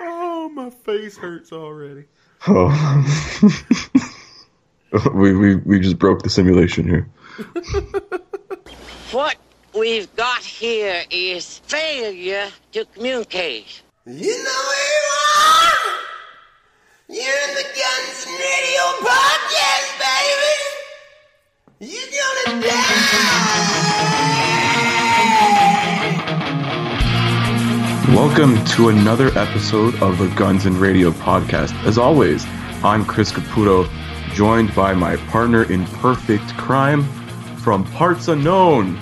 oh, my face hurts already. Oh. we, we we just broke the simulation here. What we've got here is failure to communicate. You know where you are? You're in the Guns and Radio podcast, baby. You're gonna die. Welcome to another episode of the Guns and Radio podcast. As always, I'm Chris Caputo, joined by my partner in perfect crime from parts unknown,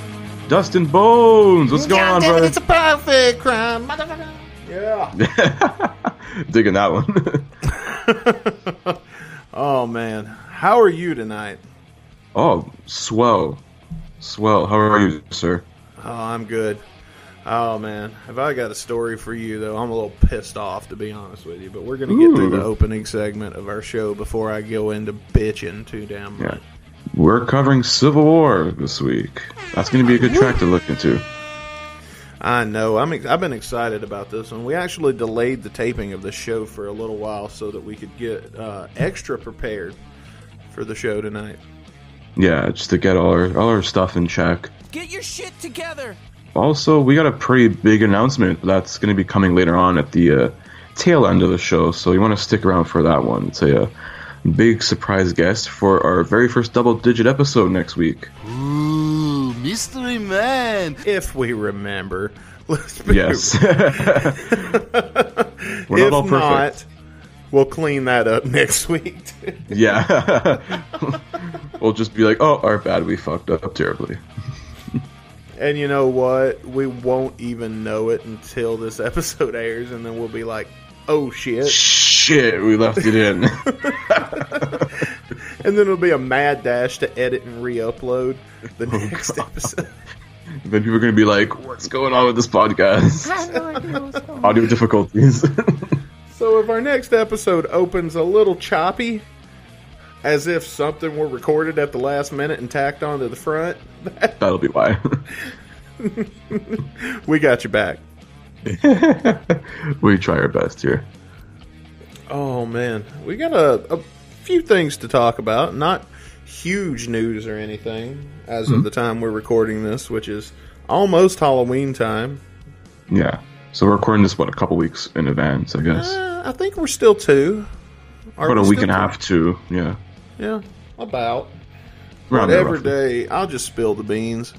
Dustin Bones. What's going on, brother? It's a perfect crime. motherfucker. Yeah. Digging that one. oh, man. How are you tonight? oh, swell, swell. How are you, sir? Oh, I'm good. Oh man, have I got a story for you though? I'm a little pissed off to be honest with you, but we're gonna get through the opening segment of our show before I go into bitching too damn much. Yeah. much. We're covering Civil War this week. That's going to be a good track to look into. I know. I'm. Ex- I've been excited about this one. We actually delayed the taping of the show for a little while so that we could get uh, extra prepared for the show tonight. Yeah, just to get all our all our stuff in check. Get your shit together. Also, we got a pretty big announcement that's going to be coming later on at the uh, tail end of the show, so you want to stick around for that one. It's a uh, big surprise guest for our very first double digit episode next week. Ooh, mystery man. If we remember. Yes. We're if all perfect. not, we'll clean that up next week. Yeah. we'll just be like, oh, our bad, we fucked up terribly. And you know what? We won't even know it until this episode airs, and then we'll be like, "Oh shit!" Shit, we left it in. And then it'll be a mad dash to edit and re-upload the Oh, next episode. then people are going to be like, what's going on with this podcast? Audio difficulties. So if our next episode opens a little choppy, as if something were recorded at the last minute and tacked onto the front, That'll be why. we got you back. we try our best here. Oh man, we got a, a few things to talk about. Not huge news or anything as Mm-hmm. of the time we're recording this, which is almost Halloween time. Yeah. So we're recording this, what, a couple weeks in advance, I guess. Uh, I think we're still two. Are About a week and a half, too. Yeah. Yeah, about. Around there, Whatever roughly. day, I'll just spill the beans.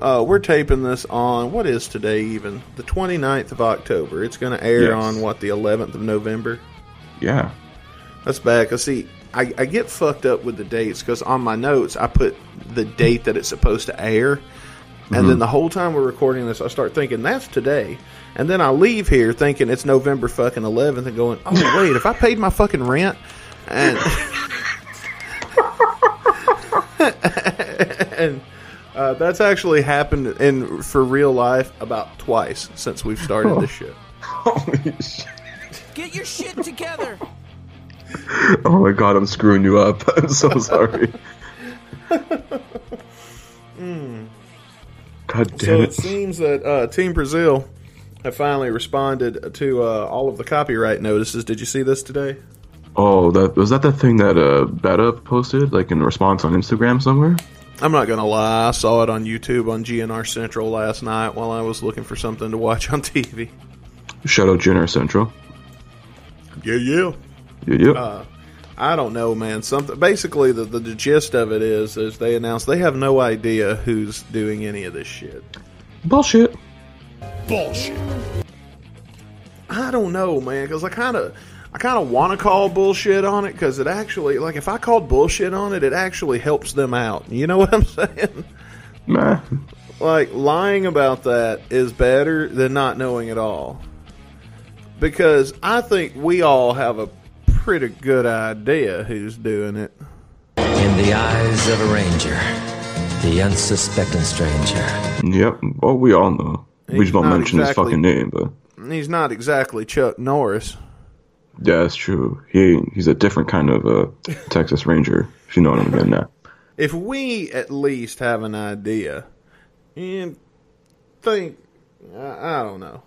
Uh, we're taping this on, what is today even? The 29th of October. It's going to air Yes. on, what, the 11th of November? Yeah. That's bad, because see, I, I get fucked up with the dates, because on my notes, I put the date that it's supposed to air. And then the whole time we're recording this, I start thinking, that's today. And then I leave here thinking it's November fucking 11th and going, oh, wait, if I paid my fucking rent? And. and uh, that's actually happened in for real life about twice since we've started this shit. Holy shit. Get your shit together. Oh my god, I'm screwing you up. I'm so sorry. God damn So it. it seems that uh, Team Brazil have finally responded to uh, all of the copyright notices. Did you see this today? Oh, that was that the thing that uh Beta posted, like in response on Instagram somewhere? I'm not gonna lie, I saw it on YouTube on GNR Central last night while I was looking for something to watch on TV. Shout out GNR Central. Yeah, yeah. Yeah, yeah. Uh, I don't know, man. Something basically the, the the gist of it is is they announced they have no idea who's doing any of this shit. Bullshit. Bullshit. I don't know, man, because I kind of, I kind of want to call bullshit on it because it actually, like, if I called bullshit on it, it actually helps them out. You know what I'm saying? Meh. Like, lying about that is better than not knowing at all. Because I think we all have a pretty good idea who's doing it. In the eyes of a ranger, the unsuspecting stranger. Yep. Well, we all know. We just won't not mention exactly- his fucking name, but He's not exactly Chuck Norris. Yeah, that's true. He he's a different kind of a Texas Ranger. If you know what I'm getting at. If we at least have an idea and think I, I don't know.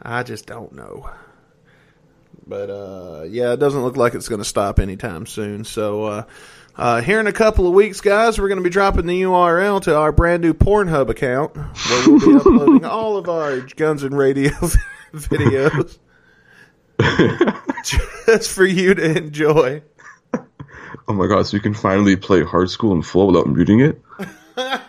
I just don't know. But uh, yeah, it doesn't look like it's going to stop anytime soon. So uh, uh, here in a couple of weeks, guys, we're going to be dropping the URL to our brand new Pornhub account, where we'll be uploading all of our Guns and Radio videos, just for you to enjoy. Oh my god, so you can finally play Hard Skool and Flow without muting it?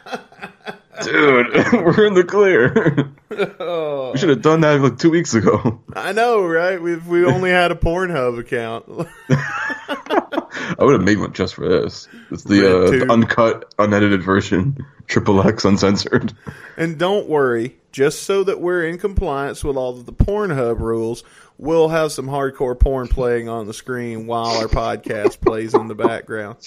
Dude, we're in the clear. We should have done that like two weeks ago. I know, right? We've we only had a Pornhub account. I would have made one just for this. It's the, uh, the uncut, unedited version, triple X uncensored. And don't worry, just so that we're in compliance with all of the Pornhub rules, we'll have some hardcore porn playing on the screen while our podcast plays in the background.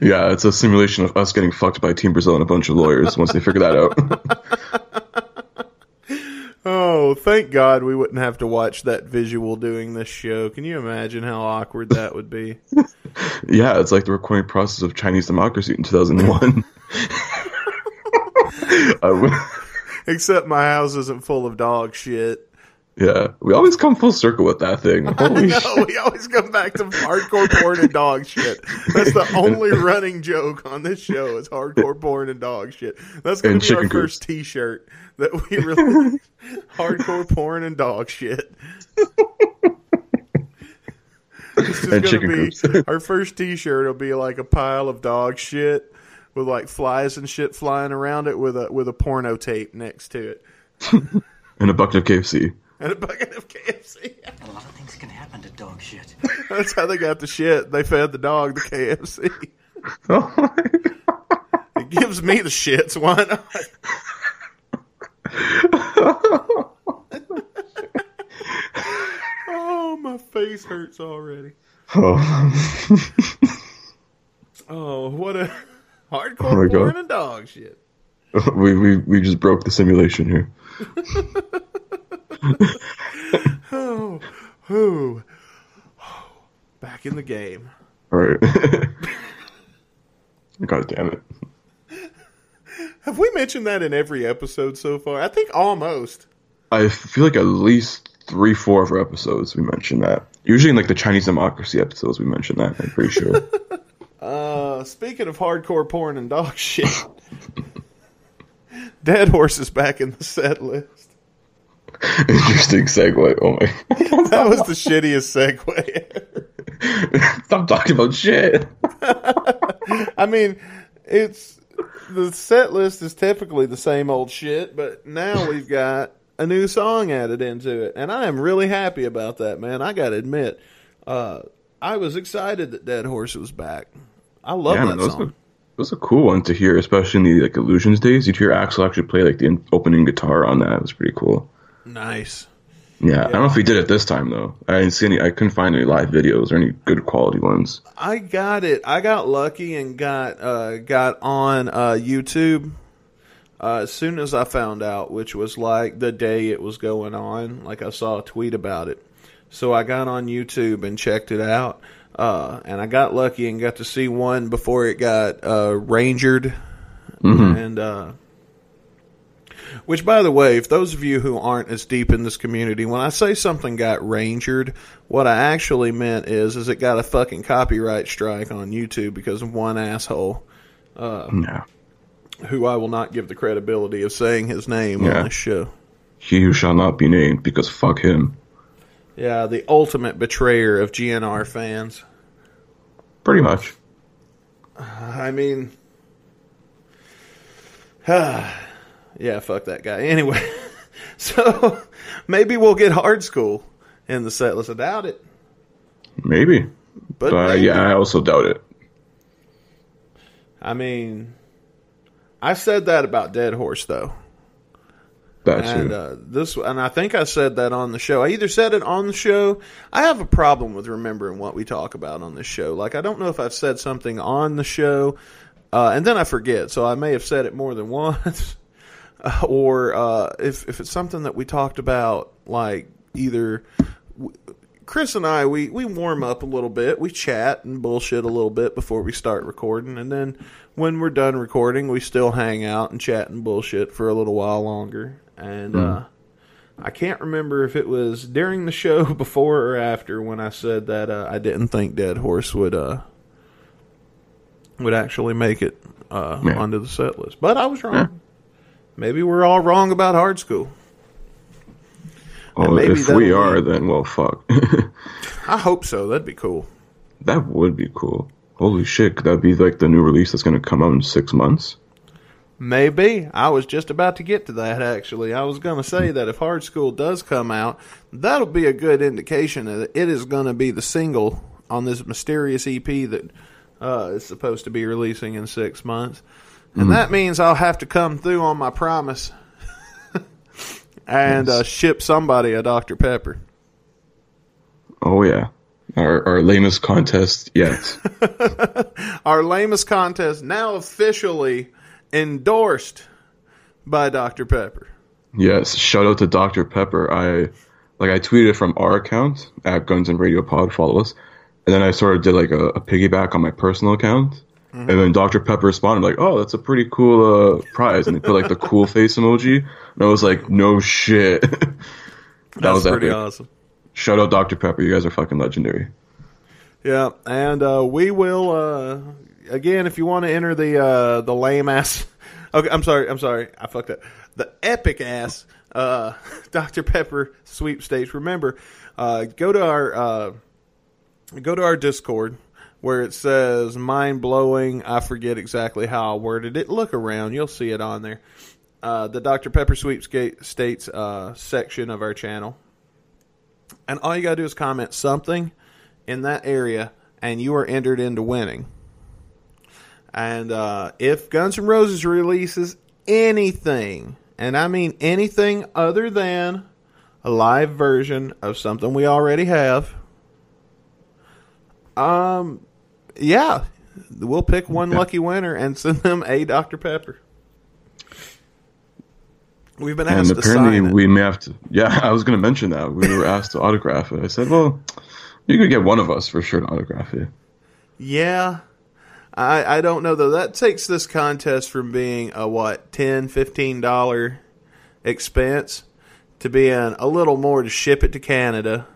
Yeah, it's a simulation of us getting fucked by Team Brazil and a bunch of lawyers once they figure that out. Oh, thank God we wouldn't have to watch that visual doing this show. Can you imagine how awkward that would be? yeah, it's like the recording process of Chinese democracy in 2001. I w- Except my house isn't full of dog shit. yeah, we always come full circle with that thing. Holy shit. No, we always come back to hardcore porn and dog shit. That's the only running joke on this show is hardcore porn and dog shit. That's going And be our first T-shirt that we release. hardcore porn and dog shit. This is And to be coops. our first T-shirt. Will be like a pile of dog shit with like flies and shit flying around it with a with a porno tape next to it and a bucket of KFC. and a bucket of KFC. A lot of things can happen to dog shit. That's how they got the shit. They fed the dog the KFC. Oh my It gives me the shits. Why not? oh, my face hurts already. Oh. Oh, what a hardcore my porn God. and dog shit. we, we, we just broke the simulation here. Oh, who? Back in the game. Alright. God damn it. Have we mentioned that in every episode so far? I think almost. I feel like at least three, four of our episodes we mentioned that. Usually in like the Chinese democracy episodes we mentioned that, I'm pretty sure. Uh, speaking of hardcore porn and dog shit, Dead Horse is back in the set list. Interesting segue. Oh my. That was the shittiest segue. Stop talking about shit. I mean, it's the set list is typically the same old shit, but now we've got a new song added into it, and I am really happy about that, man. I got to admit, uh, I was excited that Dead Horse was back. I love Yeah, man, that was, a, song. that was a cool one to hear, especially in the like Illusions days. You'd hear Axl actually play like the in- opening guitar on that. It was pretty cool. Nice. Yeah, I don't know if he did it this time though. I didn't see any. I couldn't find any live videos or any good quality ones. I got it. I got lucky and got uh, got on uh, YouTube uh, as soon as I found out, which was like the day it was going on. Like I saw a tweet about it, so I got on YouTube and checked it out. Uh, and I got lucky and got to see one before it got uh, rangered, and uh, which, by the way, if those of you who aren't as deep in this community, when I say something got rangered, what I actually meant is, is it got a fucking copyright strike on YouTube because of one asshole Yeah, who I will not give the credibility of saying his name Yeah. on this show. he who shall not be named because fuck him. Yeah, the ultimate betrayer of GNR fans. Pretty much. Uh, I mean, yeah, fuck that guy. Anyway, so maybe we'll get Hard Skool in the set list. I doubt it, Maybe, but, but uh, maybe. yeah, I also doubt it. I mean, I said that about Dead Horse though, That and uh, this, and I think I said that on the show. I either said it on the show. I have a problem with remembering what we talk about on the show. Like I don't know if I've said something on the show, uh, and then I forget. So I may have said it more than once, uh, or uh, if if it's something that we talked about, like either. w- Chris and I, we, we warm up a little bit. We chat and bullshit a little bit before we start recording. And then when we're done recording, we still hang out and chat and bullshit for a little while longer. And uh, I can't remember if it was during the show before or after when I said that uh, I didn't think Dead Horse would uh, would actually make it uh, Yeah. onto the set list. But I was wrong. Maybe we're all wrong about Hard Skool. Oh, maybe if we are, be- then well, fuck. I hope so. That'd be cool. that would be cool. Holy shit, could that be like the new release that's going to come out in six months? Maybe. I was just about to get to that, actually. I was going to say that if Hard Skool does come out, that'll be a good indication that it is going to be the single on this mysterious EP that uh, is supposed to be releasing in six months. And that means I'll have to come through on my promise and uh, ship somebody a Dr. Pepper. Oh yeah, our our lamest contest yet. Our lamest contest now officially endorsed by Dr. Pepper. yes, shout out to Dr Pepper. I like I tweeted from our account at Guns and Radio Pod. Follow us, and then I sort of did like a, a piggyback on my personal account. And then Dr. Pepper responded like, "Oh, that's a pretty cool uh, prize," and they put like the cool face emoji, and I was like, "No shit." that That's was pretty epic. awesome. Shout out Dr. Pepper, you guys are fucking legendary. Yeah, and uh, we will uh, again if you want to enter the uh, the lame ass. Okay, I'm sorry, I'm sorry, I fucked up. The epic ass uh, Dr Pepper sweepstakes. Remember, uh, go to our uh, go to our Discord where it says mind blowing. I forget exactly how I worded it. Look around, you'll see it on there. Uh, the Dr Pepper sweepstakes uh, section of our channel. And all you got to do is comment something in that area, and you are entered into winning. And uh, if Guns N' Roses releases anything, and I mean anything other than a live version of something we already have, um, yeah, we'll pick one lucky winner and send them a Dr. Pepper. We've been And asked to apparently we may have to. Yeah, I was going to mention that. We were asked to autograph it. I said, well, you could get one of us for sure to autograph it. Yeah. I, I don't know though. That takes this contest from being a what, ten, fifteen dollar expense to being a little more to ship it to Canada.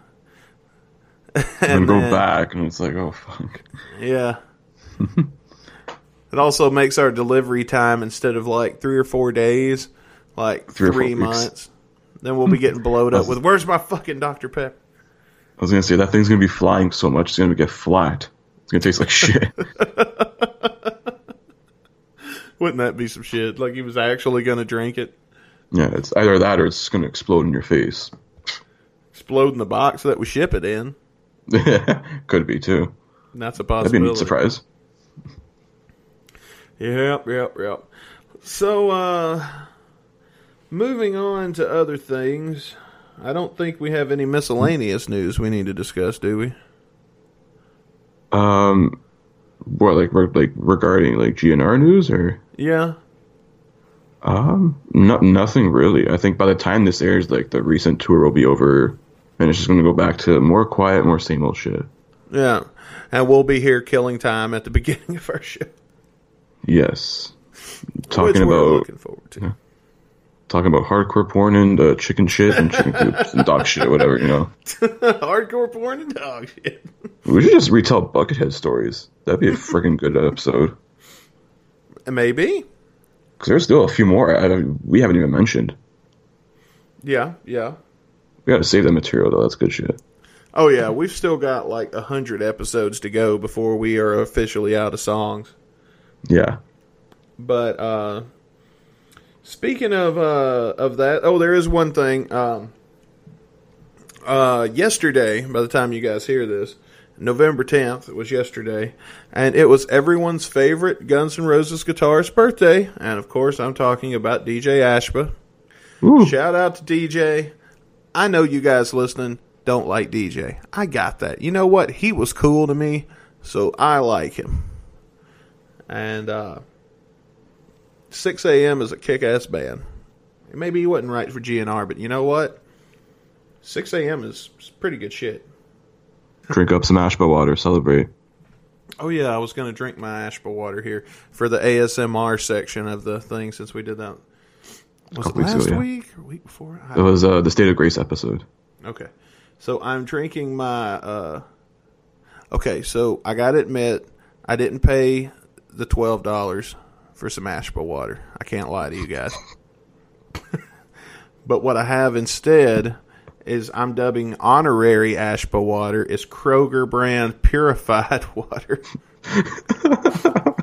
And, go then- back, and it's like, oh, fuck. Yeah. it also makes our delivery time instead of like three or four days, like Three three, four weeks. months. Then we'll be getting blowed up with where's my fucking Dr. Pepper? I was going to say, that thing's going to be flying so much, it's going to get flat. It's going to taste like shit. Wouldn't that be some shit? Like he was actually gonna drink it, yeah, it's either that or it's going to explode in your face. explode in the box that we ship it in. Could be, too. And that's a That'd be a possibility. surprise. Yep, yep, yep. So, uh, moving on to other things, I don't think we have any miscellaneous news we need to discuss, do we? Um, what, like, re- like regarding, like, GNR news, or? Yeah. Um, no, nothing really. I think by the time this airs, like the recent tour will be over, and it's just going to go back to more quiet, more same old shit. Yeah. And we'll be here killing time at the beginning of our show. Yes, talking about looking forward to. Talking about hardcore porn and uh, chicken shit and chicken poops and dog shit, or whatever. You know, Hardcore porn and dog shit. we should just retell Buckethead stories. That'd be a freaking good episode. Maybe. Because there's still a few more I we haven't even mentioned. Yeah, yeah. We got to save that material though. That's good shit. Oh yeah, we've still got like a hundred episodes to go before we are officially out of songs. Yeah. But uh speaking of uh of that, oh there is one thing. Um uh yesterday, by the time you guys hear this, November tenth it was yesterday, and it was everyone's favorite Guns N' Roses guitarist birthday, and of course I'm talking about DJ Ashba. Ooh. Shout out to DJ. I know you guys listening don't like DJ. I got that. You know what? He was cool to me, so I like him. And uh Sixx:A.M. is a kick ass band. Maybe he wasn't right for GNR, but you know what? Sixx:A.M. is pretty good shit. drink up some Ashba water, celebrate. Oh yeah, I was going to drink my Ashba water here for the ASMR section of the thing since we did that. Was it last ago, yeah. week or week before? I It was uh, the State of Grace episode. Okay. So I'm drinking my uh Okay, so I got to admit I didn't pay the $12 for some Ashba water. I can't lie to you guys. but what I have instead is I'm dubbing honorary Ashba water is Kroger brand purified water.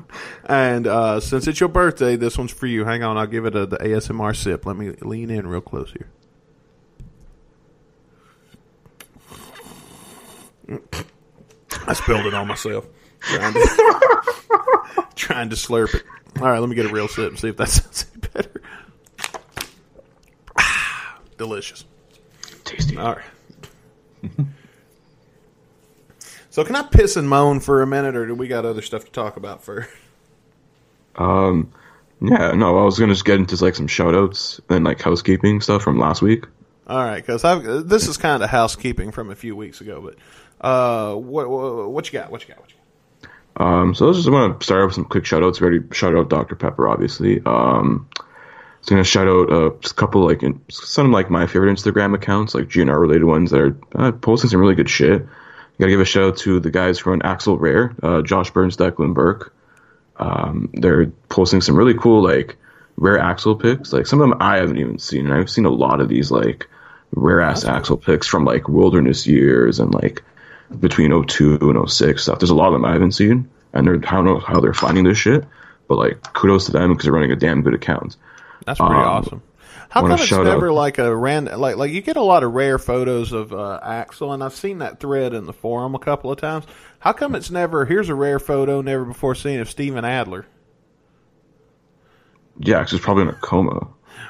and uh, since it's your birthday, this one's for you. Hang on, I'll give it a, the ASMR sip. Let me lean in real close here. I spilled it on myself. Trying to, trying to slurp it. All right, let me get a real sip and see if that sounds any better. Ah, delicious. Tasty. All right. so, can I piss and moan for a minute, or do we got other stuff to talk about first? Um, yeah, no, I was gonna just get into like some shout outs and like housekeeping stuff from last week. All right, because I've this is kind of housekeeping from a few weeks ago, but uh, what what, what you got? What you got? What you got? Um, so I just want to start off with some quick shout outs. Already shout out Dr. Pepper, obviously. Um, so I'm gonna shout out uh, a couple like in, some of like my favorite Instagram accounts, like GNR related ones that are uh, posting some really good shit. I gotta give a shout out to the guys who run Axl Rare, uh, Josh Burns, Declan Burke. Um, they're posting some really cool like rare Axl picks. Like some of them I haven't even seen, and I've seen a lot of these like rare ass Axl picks from like wilderness years and like between 02 and 06 stuff. There's a lot of them I haven't seen, and they're I don't know how they're finding this shit, but like kudos to them because they're running a damn good account. That's pretty Um, awesome. How come it's never out- like a random like like you get a lot of rare photos of uh, Axl, and I've seen that thread in the forum a couple of times. How come it's never here's a rare photo never before seen of Steven Adler Yeah, 'cause he's probably in a coma.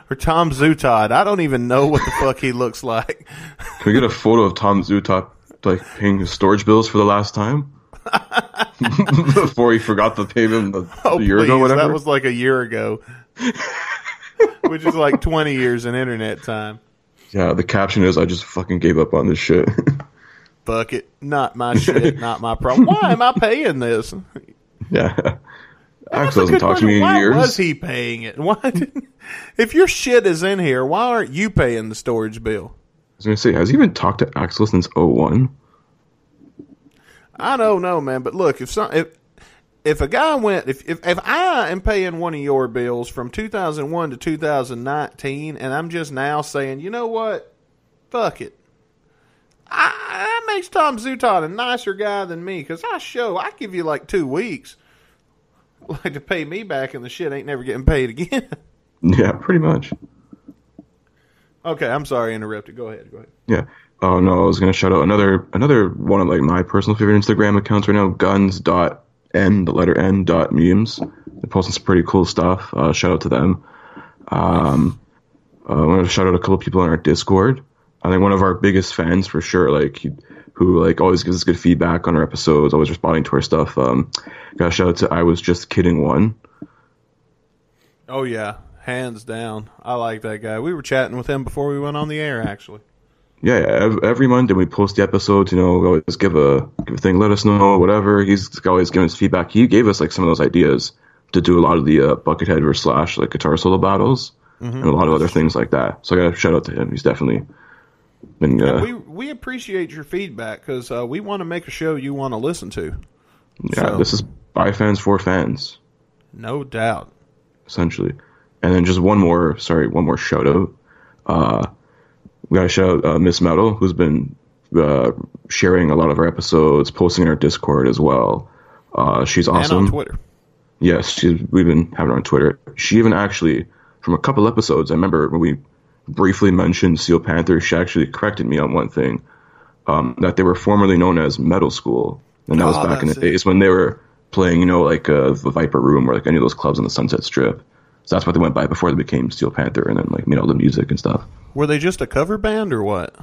or Tom Zutaut? I don't even know what the fuck he looks like. Can we get a photo of Tom Zutaut like paying his storage bills for the last time? Before he forgot to pay them the, Oh, a year please, ago, whatever. that was like a year ago, which is like twenty years in internet time. Yeah, the caption is I just fucking gave up on this shit. Bucket, not my shit, not my problem. Why am I paying this? yeah. Axl hasn't good talked to question. me in why years. was he paying it? Why didn't? If your shit is in here, why aren't you paying the storage bill? I was gonna say, has he even talked to Axl since 01? I don't know, man. But look, if some if if a guy went if if, if I am paying one of your bills from 2001 to 2019, and I'm just now saying, you know what, fuck it. I, that makes Tom Zutaut a nicer guy than me because I show I give you like two weeks, like to pay me back, and the shit ain't never getting paid again. Yeah, pretty much. Okay, I'm sorry, I interrupted. Go ahead, go ahead. Yeah. Oh no, I was gonna shout out another another one of like my personal favorite Instagram accounts right now, guns dot n the letter n dot memes. They're posting some pretty cool stuff. Uh, shout out to them. Um, uh, I want to shout out a couple people on our Discord. I think one of our biggest fans for sure, like he, who like always gives us good feedback on our episodes, always responding to our stuff. Um, got a shout out to I was just kidding one. Oh yeah, hands down. I like that guy. We were chatting with him before we went on the air, actually. Yeah. Every Monday we post the episodes. You know, we always give a give a thing. Let us know whatever. He's always giving us feedback. He gave us like some of those ideas to do a lot of the uh, Buckethead versus Slash like guitar solo battles and a lot of other things like that. So I got to shout out to him. He's definitely been. Uh, we we appreciate your feedback because uh, we want to make a show you want to listen to. yeah, so- this is by fans for fans No doubt. essentially. And then just one more. Sorry, one more shout out. Uh, we got to shout out uh, Miss Metal, who's been uh, sharing a lot of our episodes, posting in our Discord as well. Uh, she's awesome. And on Twitter. Yes, she's, we've been having her on Twitter. She even actually, from a couple episodes, I remember when we briefly mentioned Steel Panther, she actually corrected me on one thing um, that they were formerly known as Metal Skool, and that was Oh, back in the it. days when they were playing, you know, like uh, the Viper Room or like any of those clubs on the Sunset Strip. So that's what they went by before they became Steel Panther, and then like made all the music and stuff. Were they just a cover band or what?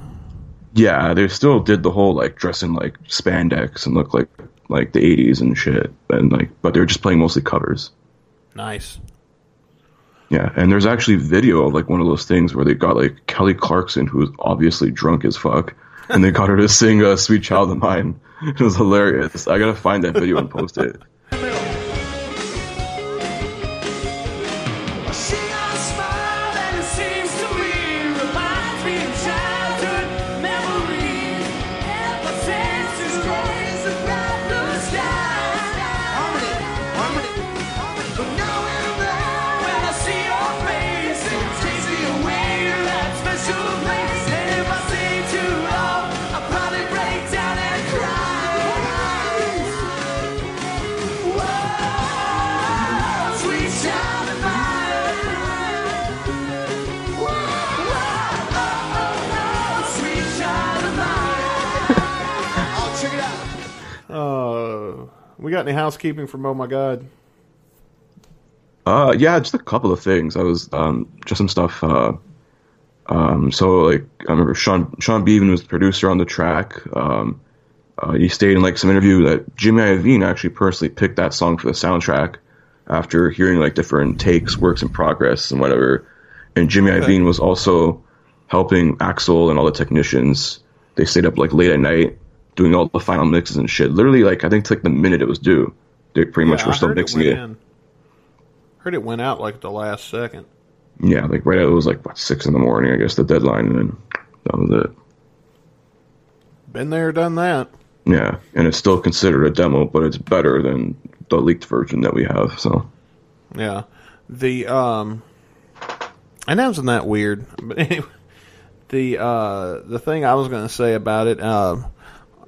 Yeah, they still did the whole like dressing like spandex and look like like the '80s and shit, and like, but they were just playing mostly covers. Nice. Yeah, and there's actually video of like one of those things where they got like Kelly Clarkson, who was obviously drunk as fuck, and they got her to sing uh, "Sweet Child of Mine." it was hilarious. I gotta find that video and post it. we got any housekeeping from Oh My God? Uh, yeah, just a couple of things. I was um, just some stuff. Uh, um, so like I remember Sean Sean Beavan was the producer on the track. Um, uh, he stated in like some interview that Jimmy Iovine actually personally picked that song for the soundtrack after hearing like different takes, works in progress, and whatever. And Jimmy Iovine was also helping Axl and all the technicians. They stayed up like late at night doing all the final mixes and shit. Literally, like I think to like the minute it was due, they pretty much were I still mixing it. in. Heard it went out like the last second. Yeah, like right. Now it was like what six in the morning, I guess, the deadline, and then that was it. Been there, done that. Yeah, and it's still considered a demo, but it's better than the leaked version that we have. So Yeah. The um and that wasn't that weird. But anyway the uh the thing I was gonna say about it, um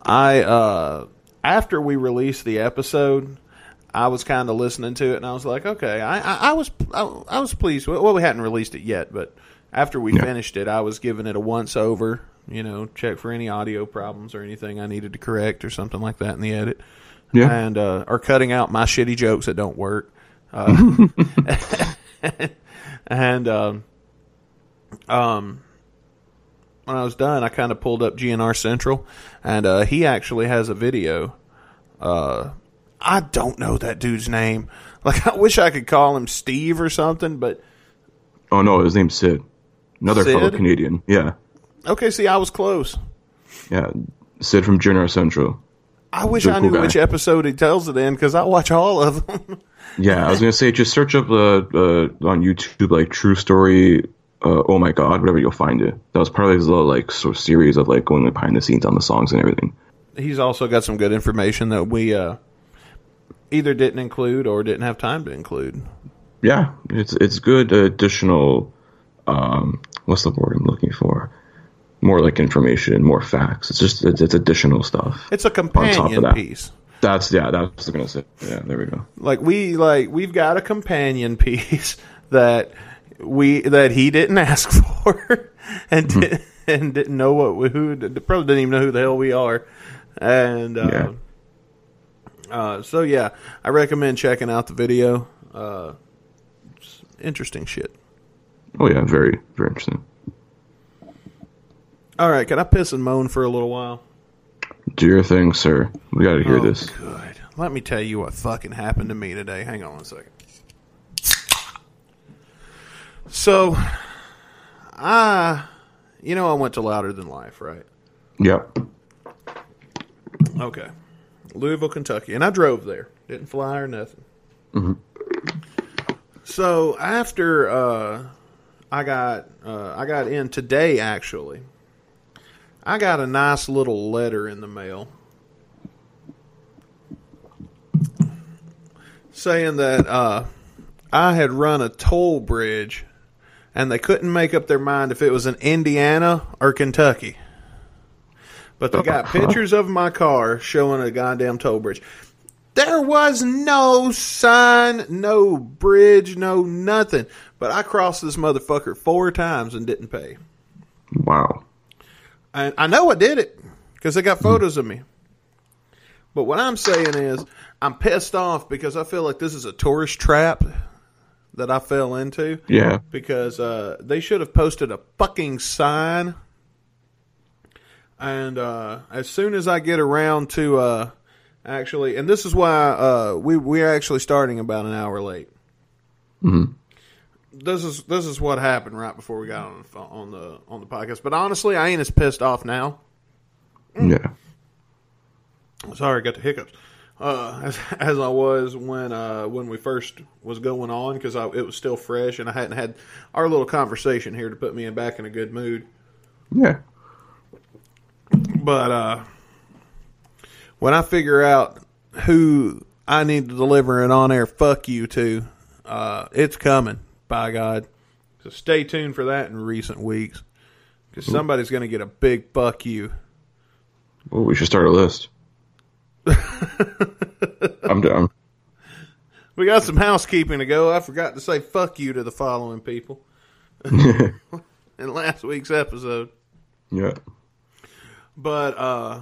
I uh after we released the episode I was kind of listening to it, and I was like, okay, I, I, I was I, I was pleased. Well, we hadn't released it yet, but after we Yeah. finished it, I was giving it a once over. You know, check for any audio problems or anything I needed to correct or something like that in the edit yeah, and uh, or cutting out my shitty jokes that don't work. Uh, and um, um, when I was done, I kind of pulled up GNR Central, and uh, he actually has a video. Uh, I don't know that dude's name. Like, I wish I could call him Steve or something, but Oh no, his name's Sid, another Sid? fellow Canadian. Yeah, okay. See, I was close. yeah, Sid from GNR Central. I wish I cool knew guy. which episode he tells it in because I watch all of them. Yeah, I was gonna say just search up uh, uh, on YouTube like True Story. Uh, oh my God, whatever you'll find it. That was part of his little like sort of series of like going behind the scenes on the songs and everything. he's also got some good information that we uh, either didn't include or didn't have time to include. Yeah, it's it's good additional. Um, what's the word I'm looking for? More like information, more facts. It's just it's, it's additional stuff. It's a companion on top of that. piece. That's yeah. That's what I was gonna say. Yeah, there we go. Like we like we've got a companion piece that we that he didn't ask for and Hmm. did, and didn't know what we, who probably didn't even know who the hell we are. And uh, Yeah. uh, so yeah, I recommend checking out the video. Uh, interesting shit. Oh yeah, very very interesting. All right, can I piss and moan for a little while? Do your thing, sir. We got to hear Oh, this. Good. Let me tell you what fucking happened to me today. Hang on one second. So, I, you know, I went to Louder Than Life, right? Yep. Okay. Louisville, Kentucky. And I drove there. Didn't fly or nothing. So, after uh, I got uh, I got in today, actually, I got a nice little letter in the mail saying that uh, I had run a toll bridge and they couldn't make up their mind if it was in Indiana or Kentucky. But they got pictures of my car showing a goddamn toll bridge. There was no sign, no bridge, no nothing. But I crossed this motherfucker four times and didn't pay. Wow. And I know I did it because they got photos of me. But what I'm saying is, I'm pissed off because I feel like this is a tourist trap that I fell into. Yeah. Because uh, they should have posted a fucking sign. And uh, as soon as I get around to uh, actually, and this is why uh, we we're actually starting about an hour late. This is this is what happened right before we got on the on the on the podcast. But honestly, I ain't as pissed off now. Yeah. Sorry, I got the hiccups. Uh, as, as I was when uh, when we first was going on because it was still fresh and I hadn't had our little conversation here to put me in back in a good mood. Yeah. But uh, when I figure out who I need to deliver an on air fuck you to, uh, it's coming. By God, so stay tuned for that in recent weeks because somebody's going to get a big fuck you. Well, we should start a list. I'm down. We got some housekeeping to go. I forgot to say fuck you to the following people in last week's episode. Yeah. But uh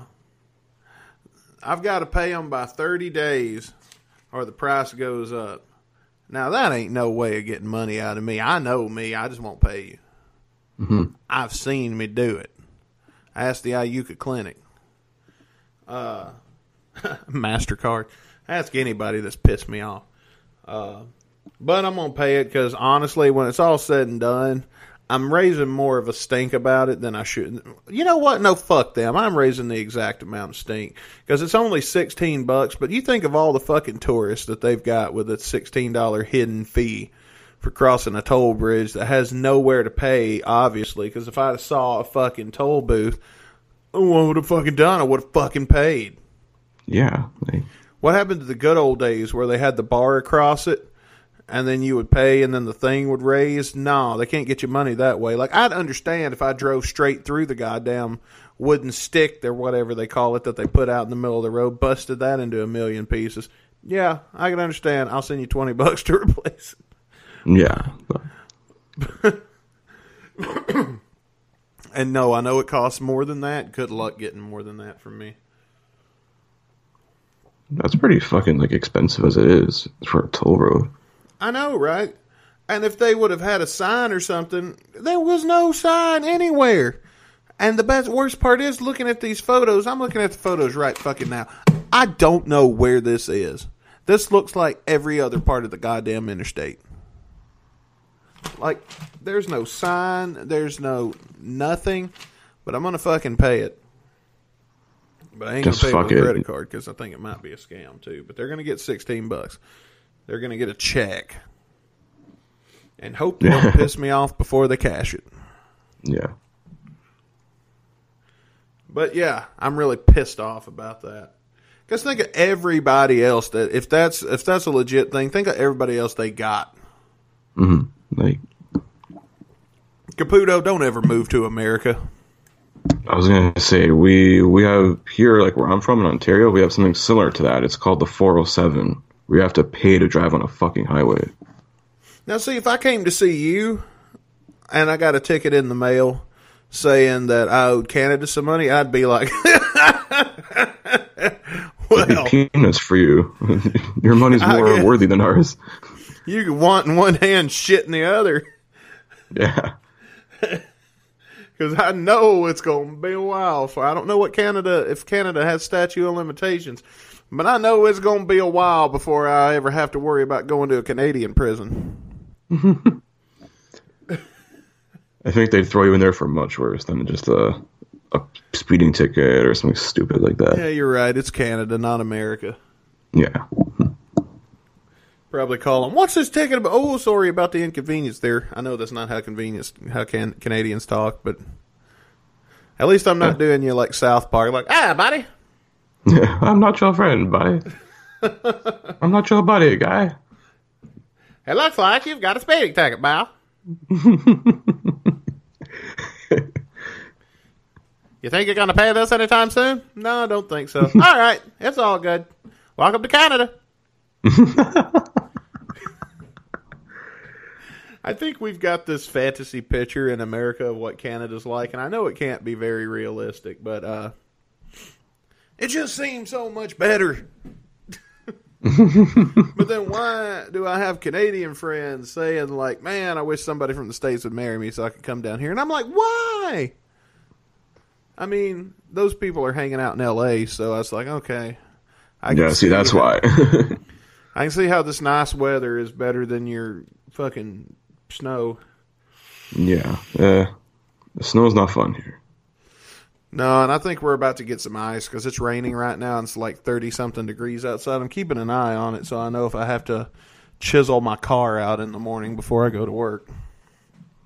I've got to pay them by 30 days or the price goes up. Now that ain't no way of getting money out of me. I know me. I just won't pay you. I've seen me do it. Ask the Iuka Clinic. Uh, Mastercard. Ask anybody that's pissed me off. Uh, but I'm gonna pay it because honestly, when it's all said and done, I'm raising more of a stink about it than I should. You know what? No, fuck them. I'm raising the exact amount of stink because it's only 16 bucks. But you think of all the fucking tourists that they've got with a $16 hidden fee for crossing a toll bridge that has nowhere to pay. Obviously, because if I saw a fucking toll booth, what would have fucking done? I would have fucking paid. Yeah. Like, What happened to the good old days where they had the bar across it and then you would pay and then the thing would raise? No, they can't get you money that way. Like, I'd understand if I drove straight through the goddamn wooden stick or whatever they call it that they put out in the middle of the road, busted that into a million pieces. Yeah, I can understand. I'll send you 20 bucks to replace it. yeah. And no, I know it costs more than that. Good luck getting more than that from me. That's pretty fucking like expensive as it is for a toll road. I know, right? And if they would have had a sign or something, there was no sign anywhere. And the best worst part is looking at these photos. I'm looking at the photos right fucking now. I don't know where this is. This looks like every other part of the goddamn interstate. Like there's no sign, there's no nothing, but I'm gonna fucking pay it. But I ain't Just gonna pay with a credit card because I think it might be a scam too. But they're gonna get 16 bucks. They're gonna get a check, and hope they don't piss me off before they cash it. Yeah. But yeah, I'm really pissed off about that. Because think of everybody else that if that's if that's a legit thing, think of everybody else they got. Mm-hmm. Like Caputo, don't ever move to America. I was gonna say, we we have here, like where I'm from in Ontario, we have something similar to that. It's called the 407. We have to pay to drive on a fucking highway. Now, see, if I came to see you and I got a ticket in the mail saying that I owed Canada some money, I'd be like, well, Peanuts for you. Your money's more worthy than ours. you can want in one hand, shit in the other. Yeah. Because I know it's going to be a while. For I don't know what Canada, if Canada has statute of limitations, but I know it's going to be a while before I ever have to worry about going to a Canadian prison. I think they'd throw you in there for much worse than just a a speeding ticket or something stupid like that. Yeah, you're right. It's Canada, not America. Yeah. Probably call them. What's this ticket about? Oh, sorry about the inconvenience there. I know that's not how convenience how can Canadians talk, but at least I'm not doing you like South Park, like ah, buddy. I'm not your friend, buddy. I'm not your buddy, guy. It looks like you've got a speeding ticket, pal. you think you're going to pay this anytime soon? No, I don't think so. all right, it's all good. Welcome to Canada. I think we've got this fantasy picture in America of what Canada's like, and I know it can't be very realistic, but uh, it just seems so much better. But then why do I have Canadian friends saying like, "Man, I wish somebody from the states would marry me so I could come down here?" And I'm like, "Why?" I mean, those people are hanging out in L.A., so I was like, "Okay." I Yeah, see, that's why. I can see how this nice weather is better than your fucking snow. yeah. Uh, the snow's not fun here. No, and I think we're about to get some ice because it's raining right now and it's like 30 something degrees outside. I'm keeping an eye on it so I know if I have to chisel my car out in the morning before I go to work.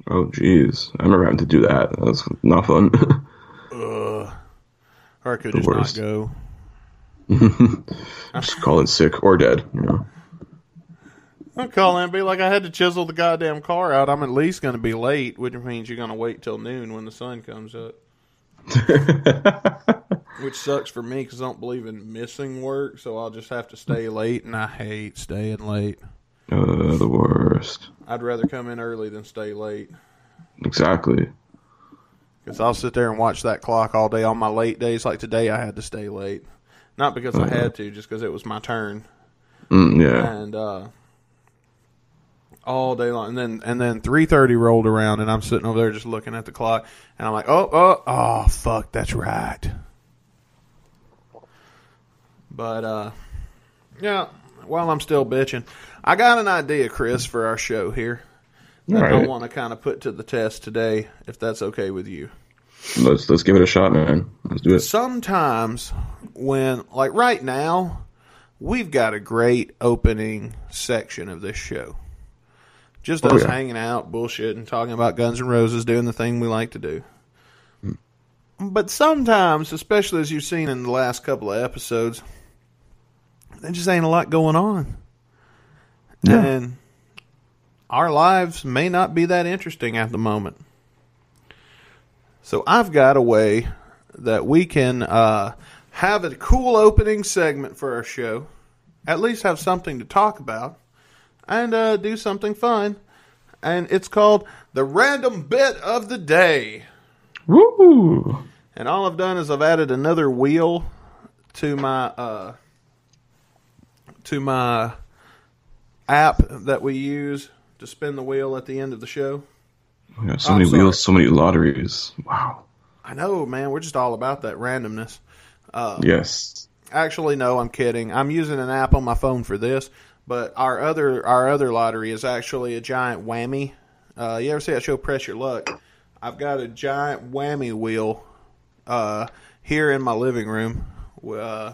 Oh, jeez. I remember having to do that. That's not fun. uh, Or I could The just worst. not go. Just call it sick or dead. You know. I'll call in and be like, I had to chisel the goddamn car out. I'm at least going to be late, which means you're going to wait till noon when the sun comes up. which sucks for me because I don't believe in missing work, so I'll just have to stay late, and I hate staying late. Uh, the worst. I'd rather come in early than stay late. Exactly. Because I'll sit there and watch that clock all day on my late days. Like today, I had to stay late. Not because I had to, just because it was my turn. Mm, yeah. And uh, all day long, and then and then three thirty rolled around, and I'm sitting over there just looking at the clock, and I'm like, oh, oh, oh, fuck, that's right. But uh, yeah, while I'm still bitching, I got an idea, Chris, for our show here that I Alright. want to kind of put to the test today, if that's okay with you. Let's let's give it a shot, man. Let's do it. sometimes when like right now we've got a great opening section of this show just Oh, us yeah. hanging out bullshitting talking about guns N' roses doing the thing we like to do but sometimes especially as you've seen in the last couple of episodes there just ain't a lot going on Yeah. and our lives may not be that interesting at the moment so I've got a way that we can uh, have a cool opening segment for our show, at least have something to talk about, and uh, do something fun. And it's called the random bit of the day. Woo! And all I've done is I've added another wheel to my uh, to my app that we use to spin the wheel at the end of the show. Oh, yeah, so I'm many wheels, so many lotteries. Wow. I know, man. We're just all about that randomness. Uh, yes. Actually, no, I'm kidding. I'm using an app on my phone for this, but our other our other lottery is actually a giant whammy. Uh, you ever see that show Press Your Luck? I've got a giant whammy wheel uh, here in my living room. Uh,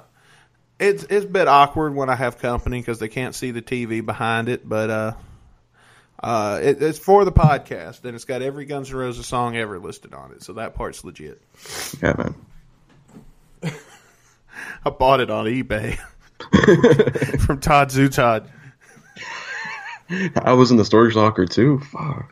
it's it's a bit awkward when I have company because they can't see the TV behind it, but uh, uh, it, it's for the podcast and it's got every Guns N' Roses song ever listed on it, so that part's legit. Yeah, man. I bought it on eBay from Tom Zutaut. I was in the storage locker too. Fuck.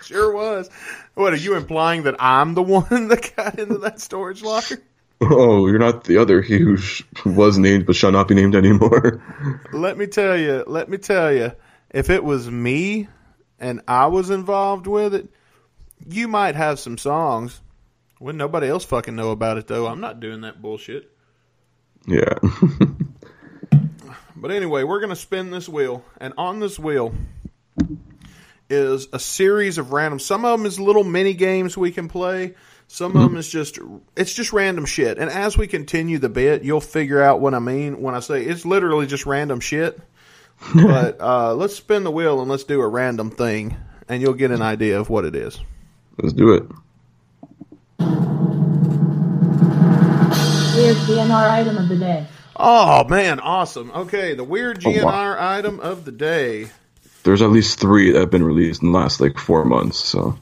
Sure was. What are you implying that I'm the one that got into that storage locker? Oh, you're not the other he who was named but shall not be named anymore. Let me tell you. Let me tell you. If it was me and I was involved with it, you might have some songs. Wouldn't nobody else fucking know about it though. I'm not doing that bullshit. yeah. But anyway, we're going to spin this wheel, and on this wheel is a series of random. Some of them is little mini games we can play. Some of them is just it's just random shit. And as we continue the bit, you'll figure out what I mean when I say it's literally just random shit. but uh, let's spin the wheel and let's do a random thing, and you'll get an idea of what it is. Let's do it. Weird GNR item of the day. Oh man, awesome! Okay, the weird GNR item of the day. There's at least three that have been released in the last like four months. So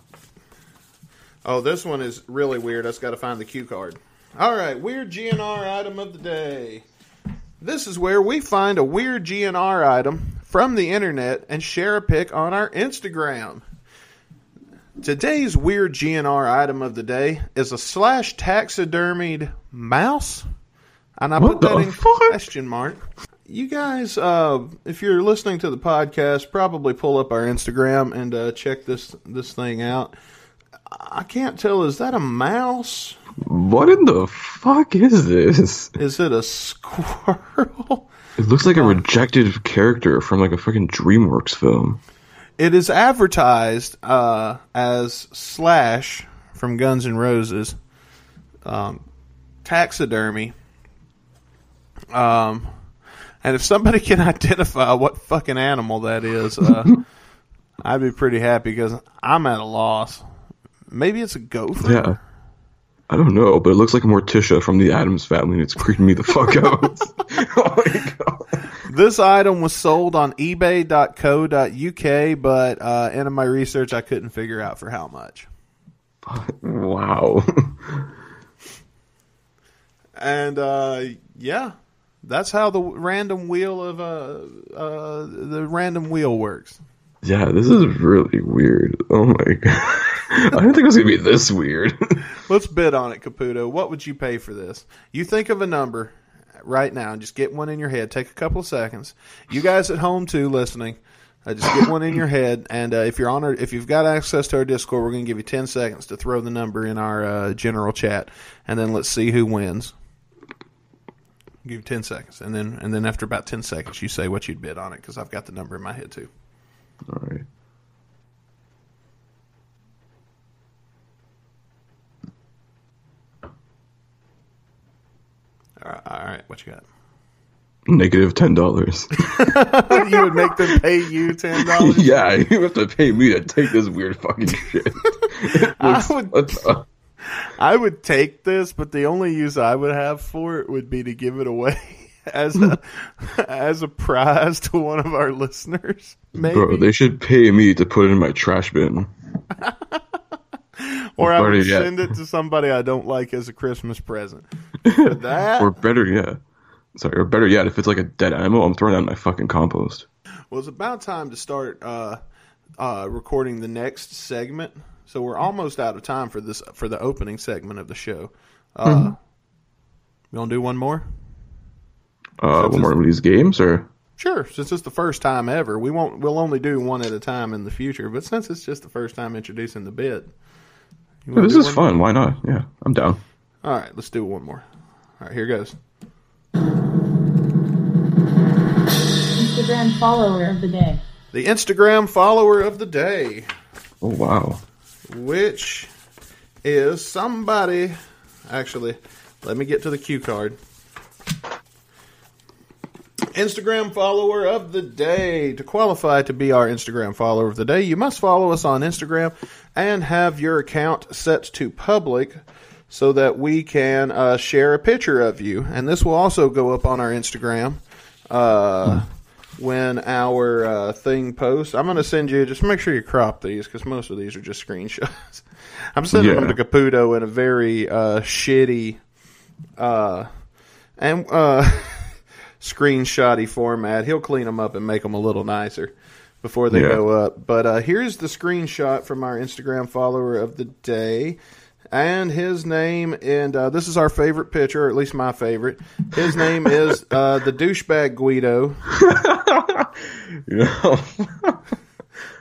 Oh, this one is really weird. I just got to find the cue card. All right, weird GNR item of the day. This is where we find a weird GNR item from the internet and share a pic on our Instagram. Today's weird GNR item of the day is a slash taxidermied mouse. And I What put that in fuck? question mark. You guys, uh, if you're listening to the podcast, probably pull up our Instagram and uh, check this this thing out. I can't tell. Is that a mouse? what in the fuck is this? Is it a squirrel? It looks like a rejected character from like a fucking DreamWorks film. It is advertised uh, as Slash from Guns N' Roses, um, taxidermy. Um, and if somebody can identify what fucking animal that is, uh, I'd be pretty happy because I'm at a loss. Maybe it's a gopher. Yeah. I don't know, but it looks like Morticia from the Addams family, and it's creeping me the fuck out. oh my god. This item was sold on eBay.co.uk, but uh, in my research, I couldn't figure out for how much. Wow. And uh, yeah, that's how the random wheel of uh, uh, the random wheel works. yeah, this is really weird. Oh my god. I didn't think it was gonna be this weird. Let's bid on it, Caputo. What would you pay for this? You think of a number right now and just get one in your head. Take a couple of seconds. You guys at home too, listening, uh, just get one in your head. And uh, if you're on our, if you've got access to our Discord, we're going to give you ten seconds to throw the number in our uh, general chat, and then let's see who wins. Give you ten seconds, and then and then after about ten seconds, you say what you'd bid on it because I've got the number in my head too. All right. All right, all right what you got? Negative ten dollars. you would make them pay you ten dollars. yeah, you have to pay me to take this weird fucking shit. It I would- uh, uh, I would take this, but the only use I would have for it would be to give it away as a as a prize to one of our listeners. Maybe, Bro, they should pay me to put it in my trash bin. or I would yet. send it to somebody I don't like as a Christmas present. That, Or better yet, sorry, or better yet, if it's like a dead animal, I'm throwing that in my fucking compost. well, it's about time to start uh, uh, recording the next segment. So we're almost out of time for this for the opening segment of the show. Uh, Mm-hmm. You want to do one more? Uh, one more of these games, or Sure, since it's the first time ever, we won't. We'll only do one at a time in the future. But since it's just the first time introducing the bit, you wanna this is one fun. Why not? Yeah, I'm down. All right, let's do one more. All right, here goes. Instagram follower of the day. The Instagram follower of the day, Oh wow. Which is somebody. Actually, let me get to the cue card. Instagram follower of the day. To qualify to be our Instagram follower of the day, you must follow us on Instagram and have your account set to public so that we can uh, share a picture of you. And this will also go up on our Instagram uh, when our uh, thing posts. I'm going to send you, just make sure you crop these because most of these are just screenshots. I'm sending Yeah. them to Caputo in a very uh, shitty uh, and uh, screenshotty format. He'll clean them up and make them a little nicer before they Yeah. go up. But uh, here's the screenshot from our Instagram follower of the day. And his name, and uh, this is our favorite pitcher, or at least my favorite. His name is uh, the douchebag Guido.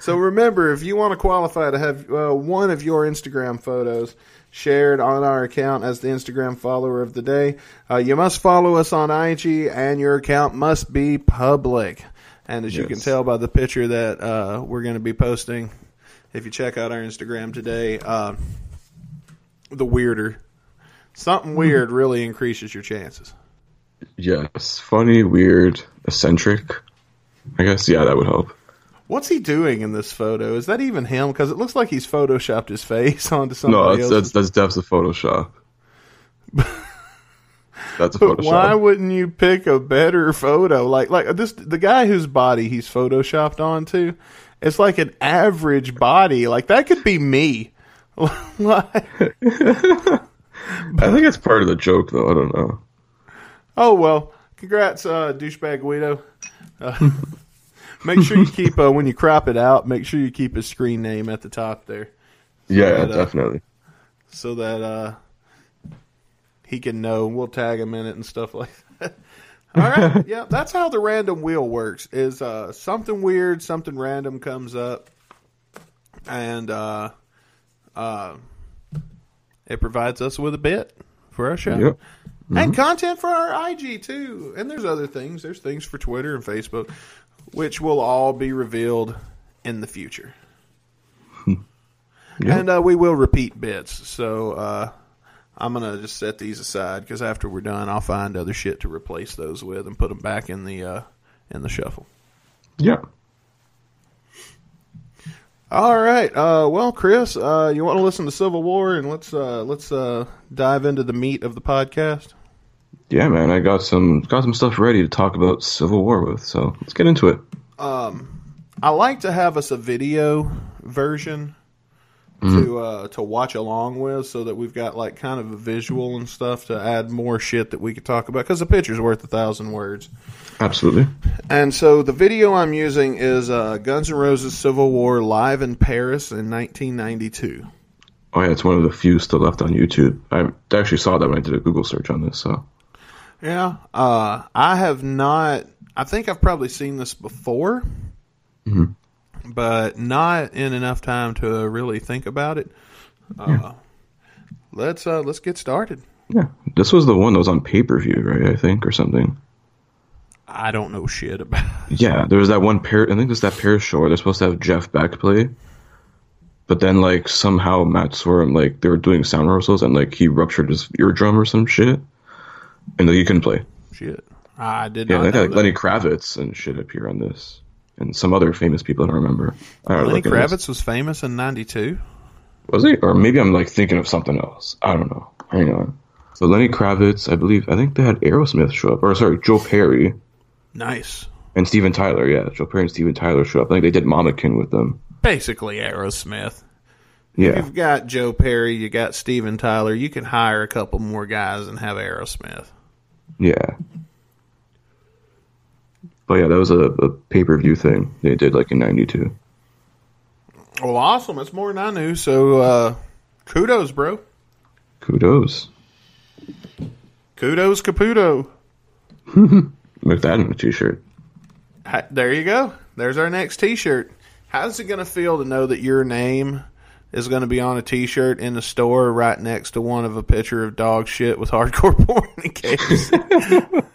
So remember, if you want to qualify to have uh, one of your Instagram photos shared on our account as the Instagram follower of the day, uh, you must follow us on IG, and your account must be public. And as you can tell by the picture that uh, we're going to be posting, if you check out our Instagram today, uh, the weirder something mm-hmm. weird really increases your chances. yes, funny, weird, eccentric. I guess yeah, that would help. What's he doing in this photo? Is that even him? Because it looks like he's photoshopped his face onto something. No, somebody that's else. that's that's depths of Photoshop. That's a But Photoshop. why wouldn't you pick a better photo? Like like this the guy whose body he's photoshopped onto, it's like an average body. Like that could be me. I think it's part of the joke, though. I don't know. oh well, congrats, uh, douchebag Guido. Uh, make sure you keep uh, when you crop it out. Make sure you keep his screen name at the top there, Yeah, that, uh, definitely. so that uh, he can know. We'll tag him in it and stuff like that. All right, yeah, that's how the random wheel works. Is uh, something weird, something random comes up, and uh, it provides us with a bit for our show. Yep. And content for our IG too. And there's other things. There's things for Twitter and Facebook, which will all be revealed in the future. Yeah. And uh, we will repeat bits. So uh, I'm going to just set these aside because after we're done, I'll find other shit to replace those with and put them back in the uh, in the shuffle. Yeah. All right. Uh, well, Chris, uh, you want to listen to Civil War, and let's uh, let's uh, dive into the meat of the podcast. Yeah, man, I got some got some stuff ready to talk about Civil War with. So let's get into it. I like to have us a video version to uh, to watch along with, so that we've got like kind of a visual and stuff to add more shit that we could talk about. Because a picture's worth a thousand words. Absolutely. And so the video I'm using is uh, Guns N' Roses Civil War live in Paris in 1992. Oh yeah, it's one of the few still left on YouTube. I actually saw that when I did a Google search on this. So Yeah, uh, I have not. I think I've probably seen this before, but not in enough time to really think about it. Uh, Let's uh, let's get started. yeah, this was the one that was on pay per view, right? I think or something. I don't know shit about. Yeah, there was that one pair. I think it's that pair where they're supposed to have Jeff Beck play, but then like somehow Matt Sorum like they were doing sound rehearsals and like he ruptured his eardrum or some shit, and like, he couldn't play. shit. I did Yeah, not they had like. Lenny Kravitz and shit appear on this, and some other famous people I don't remember. I don't Lenny at this. Kravitz was famous in '92. was he? Or maybe I'm like thinking of something else. I don't know. Hang on. So Lenny Kravitz, I believe, I think they had Aerosmith show up, or sorry, Joe Perry Nice. and Steven Tyler. Yeah, Joe Perry and Steven Tyler show up. I think they did Mama Kin with them. Basically, Aerosmith. Yeah, You've got Joe Perry, you got Steven Tyler. You can hire a couple more guys and have Aerosmith. yeah. But yeah, that was a, a pay per view thing they did like in '92. Well, awesome. It's more than I knew. So, uh, kudos, bro. Kudos. Kudos, Caputo. Make that in a t-shirt. There you go. There's our next T-shirt. How's it going to feel to know that your name is going to be on a T-shirt in the store right next to one of a picture of dog shit with hardcore porn in case?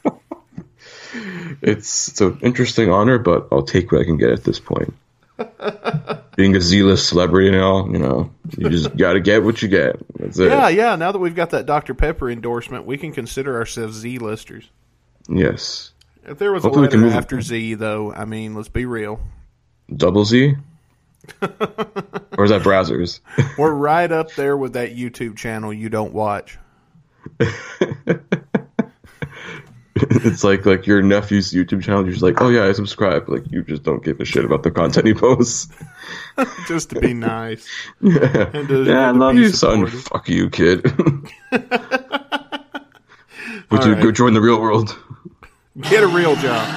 It's it's an interesting honor, but I'll take what I can get at this point. Being a Z-list celebrity and all, you know, you just got to get what you get. That's it. yeah, yeah. Now that we've got that Dr Pepper endorsement, we can consider ourselves Z-listers. Yes. If there was Hopefully a letter after Z, though, I mean, let's be real. Double Z? or is that browsers? We're right up there with that YouTube channel you don't watch. it's like like your nephew's YouTube channel. You're just like, oh yeah, I subscribe. Like you just don't give a shit about the content he posts. just to be nice. yeah, And to- yeah I and to love be you, son. Fuck you, kid. Would you right. go join the real world? Get a real job.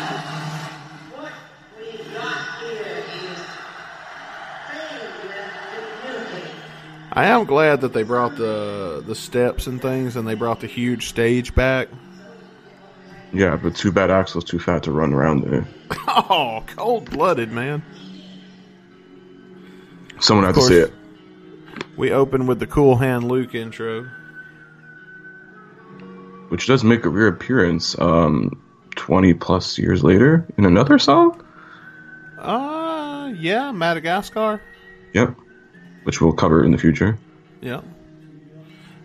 What we've got here is failure to communicate. I am glad that they brought the the steps and things, and they brought the huge stage back. Yeah, but too bad Axl's too fat to run around there. Oh, cold blooded, man. Someone had to say it. We open with the Cool Hand Luke intro. Which does make a reappearance um, 20 plus years later in another song? Uh, yeah, Madagascar. Yep. Which we'll cover in the future. Yep.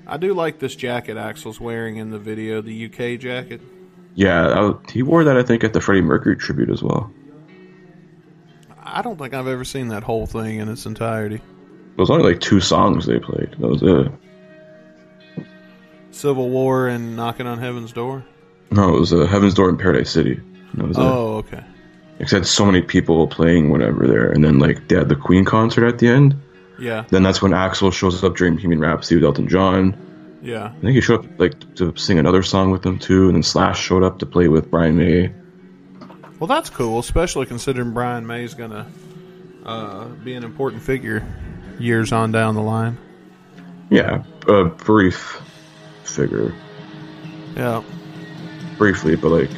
I do like this jacket Axl's wearing in the video, the UK jacket. Yeah, I, he wore that, I think, at the Freddie Mercury tribute as well. I don't think I've ever seen that whole thing in its entirety. It was only like two songs they played. That was it. Civil War and Knocking on Heaven's Door. No, it was uh, Heaven's Door in Paradise City. That was it. Oh, okay. Except so many people playing whatever there, and then like they had the Queen concert at the end. Yeah, Then that's when Axl shows up during Bohemian Rhapsody with Elton John. Yeah. I think he showed up like to sing another song with them too, and then Slash showed up to play with Brian May. Well, that's cool, especially considering Brian May's gonna uh, be an important figure years on down the line. Yeah, a brief figure, Yeah. briefly, but like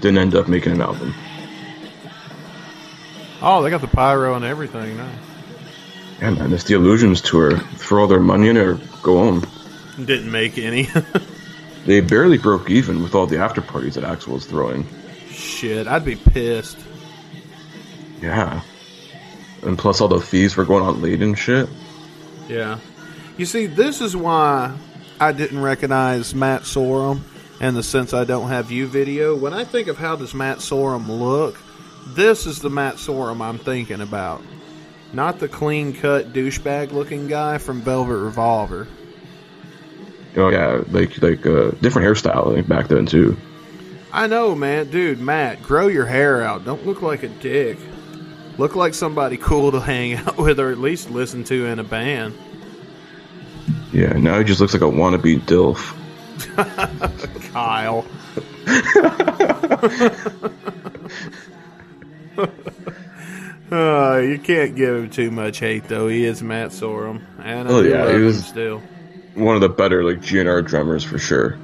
didn't end up making an album. Oh, they got the pyro and everything now. Yeah, man, it's the Illusions tour. Throw all their money in or go home. Didn't make any. They barely broke even with all the after parties that Axl was throwing. Shit, I'd be pissed. Yeah. And plus all the fees for going out late and shit. Yeah. You see, this is why I didn't recognize Matt Sorum and the Since I Don't Have You video. When I think of how does Matt Sorum look, this is the Matt Sorum I'm thinking about. Not the clean cut douchebag looking guy from Velvet Revolver. Oh yeah, like like uh, different hairstyle like back then too. I know, man. Dude, Matt, grow your hair out. Don't look like a dick. Look like somebody cool to hang out with or at least listen to in a band. Yeah, now he just looks like a wannabe dilf. Kyle. Uh, you can't give him too much hate, though. He is Matt Sorum, and I Oh, yeah, love he him was- still. One of the better like GNR drummers for sure.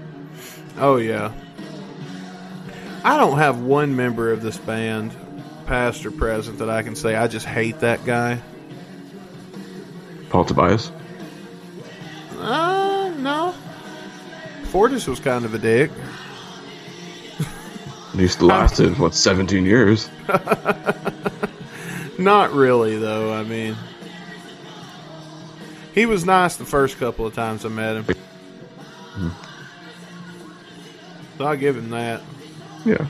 Oh yeah. I don't have one member of this band, past or present, that I can say I just hate that guy. Paul Tobias. Uh, no. Fortus was kind of a dick. At least lasted what 17 years. Not really, though. I mean, he was nice the first couple of times I met him. So I'll give him that. Yeah.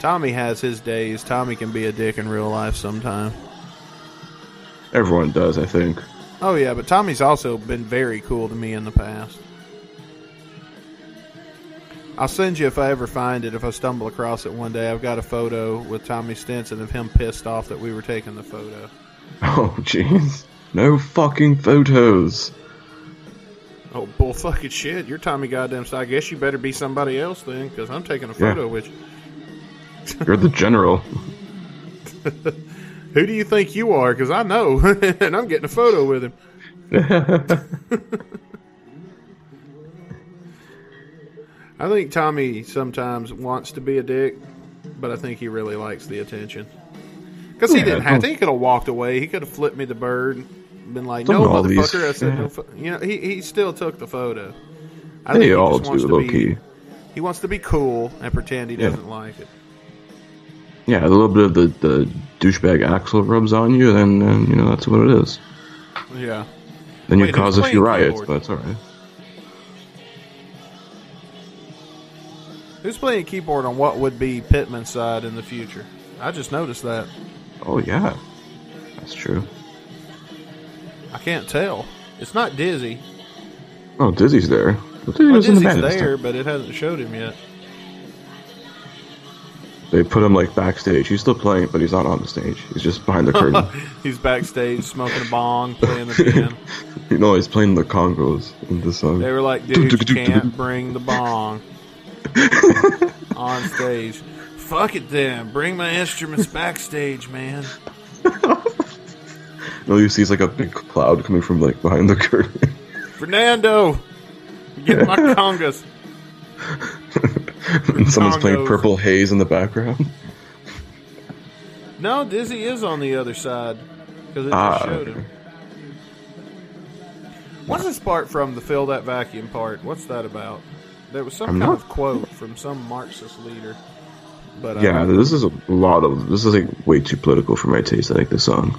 Tommy has his days. Tommy can be a dick in real life sometime. Everyone does, I think. Oh yeah, but Tommy's also been very cool to me in the past. I'll send you if I ever find it. If I stumble across it one day, I've got a photo with Tommy Stinson of him pissed off that we were taking the photo. Oh jeez. No fucking photos. Oh bull fucking shit! You're Tommy goddamn. So I guess you better be somebody else then, because I'm taking a photo with you. You're the general. Who do you think you are? Because I know, and I'm getting a photo with him. I think Tommy sometimes wants to be a dick, but I think he really likes the attention. Because he Yeah, didn't have to. He could have walked away. He could have flipped me the bird, been like, Don't "No, all these- motherfucker." I said, yeah. "No." You know, he he still took the photo. I They he all just wants do, to low be- key. He wants to be cool and pretend he Yeah. doesn't like it. Yeah, a little bit of the, the douchebag Axl rubs on you, then, then you know that's what it is. Yeah. Then you Wait, cause who's a few riots, keyboard? but it's alright. Who's playing keyboard on what would be Pitman's side in the future? I just noticed that. Oh yeah, that's true. I can't tell. It's not Dizzy. Oh, Dizzy's there. Dizzy Well, in the Dizzy's there, but it hasn't showed him yet. They put him like backstage. He's still playing, but he's not on the stage. He's just behind the curtain. He's backstage smoking a bong, playing the piano. you know, he's playing the congas in the song. They were like, dude, you can't bring the bong on stage. Fuck it then. Bring my instruments backstage, man. No, you see, it's like a big cloud coming from like behind the curtain. Fernando, get my congas. and someone's playing Purple Haze in the background. No, Dizzy is on the other side because it Ah, just showed okay. him. What's this part from the fill that vacuum part? What's that about? There was some I'm kind not- of quote from some Marxist leader. But uh, Yeah, this is a lot of. This is like way too political for my taste. I like this song.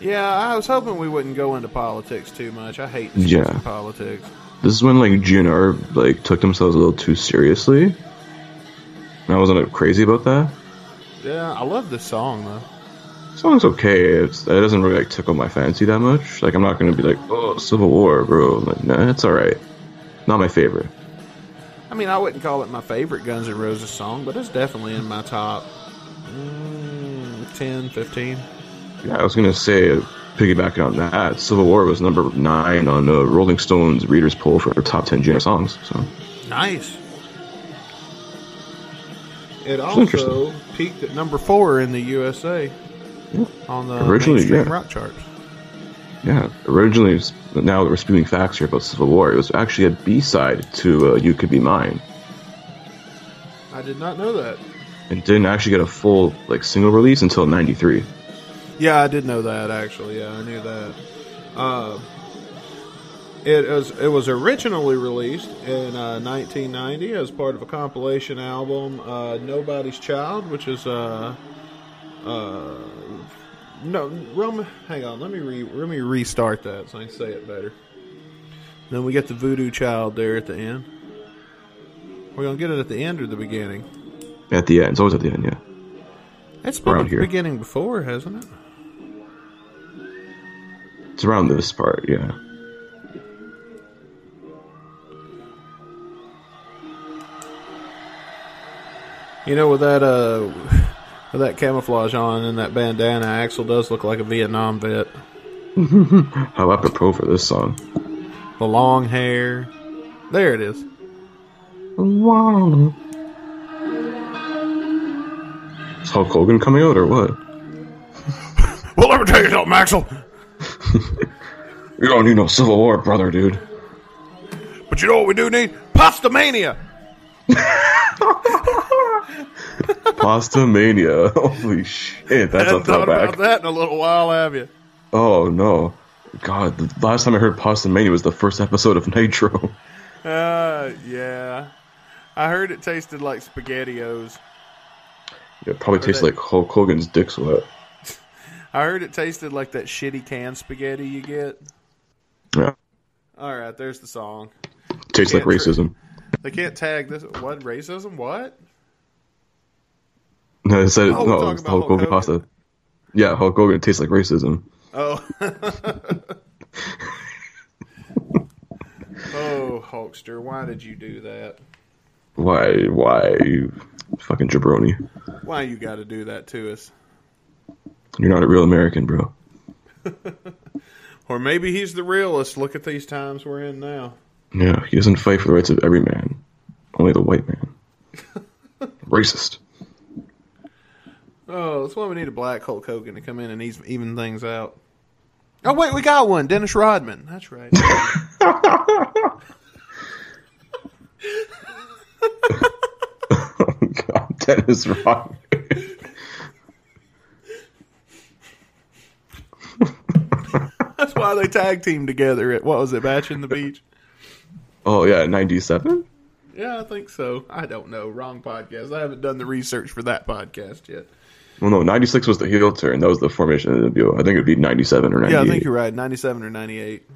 yeah, I was hoping we wouldn't go into politics too much. I hate Yeah. politics. This is when like GNR like took themselves a little too seriously. And I wasn't like, crazy about that. Yeah, I love this song though. song's okay. It's, it doesn't really like tickle my fancy that much. Like I'm not gonna be like, oh, Civil War, bro. Like, nah, it's all right. Not my favorite. I mean, I wouldn't call it my favorite Guns N' Roses song, but it's definitely in my top mm, 10, 15. Yeah, I was gonna say, uh, piggybacking on that, Civil War was number nine on uh, Rolling Stone's Readers poll for top ten GNR songs. So Nice. It also peaked at number four in the USA on the Originally, mainstream yeah. rock charts. Yeah, originally, was- now that we're spewing facts here about Civil War, it was actually a B side to uh, "You Could Be Mine," I did not know that. and didn't actually get a full like single release until '93. Yeah, I did know that actually. Yeah, I knew that. Uh, it was it was originally released in uh, 1990 as part of a compilation album, uh, "Nobody's Child," which is uh, uh, no Roman. Hang on, let me re, let me restart that so I can say it better. Then we get the Voodoo Child there at the end. We're gonna get it at the end or the beginning. At the end, it's always at the end. Yeah, It's been Around at the here. beginning before, hasn't it? It's around this part, yeah. You know, with that uh, with that camouflage on and that bandana, Axl does look like a Vietnam vet. How apropos for this song. The long hair. There it is. Wow. Is Hulk Hogan coming out or what? Well, let me tell you something, Axl. You don't need no Civil War, brother, dude. But you know what we do need? Pasta mania. Pasta Mania. Holy shit, that's a throwback. about that in a little while, have you? Oh no. God, the last time I heard Pasta Mania was the first episode of Nitro. Uh, yeah. I heard it tasted like SpaghettiOs. It probably tastes that- like Hulk Hogan's dick sweat. I heard it tasted like that shitty canned spaghetti you get. Yeah. All right, there's the song. Tastes like Yeah, racism. They can't tag this. What racism? What? No, said Oh, no, it's about Hulk Hulk Hogan Hogan. pasta. Yeah, Hulk Hogan tastes like racism. Oh. oh, Hulkster, why did you do that? Why? Why? You fucking jabroni. Why you got to do that to us? You're not a real American, bro. Or maybe he's the realist. Look at these times we're in now. Yeah, he doesn't fight for the rights of every man, only the white man. Racist. Oh, that's why we need a black Hulk Hogan to come in and ease- even things out. Oh wait, we got one, Dennis Rodman. That's right. Oh God, Dennis Rodman. That's why they tag team together at what was it, Bash at the Beach? Oh yeah, '97. Yeah, I think so. I don't know. Wrong podcast. I haven't done the research for that podcast yet. Well, no, '96 was the heel turn. That was the formation of the NWO. I think it'd be '97 or '98. Yeah, I think you're right. Ninety-seven or ninety-eight.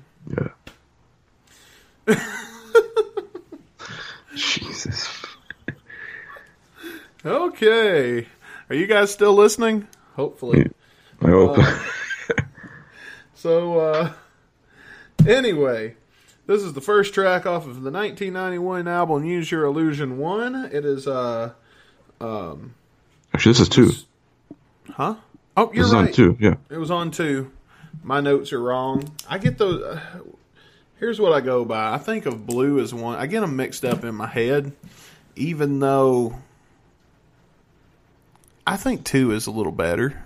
Yeah. Jesus. Okay. Are you guys still listening? Hopefully. I hope. So, uh, anyway, this is the first track off of the 1991 album Use Your Illusion 1. It is, uh, Actually, this is two. Huh? Oh, you're right. on two. Yeah. It was on two. My notes are wrong. I get those. Uh, here's what I go by. I think of blue as one. I get them mixed up in my head, even though I think two is a little better.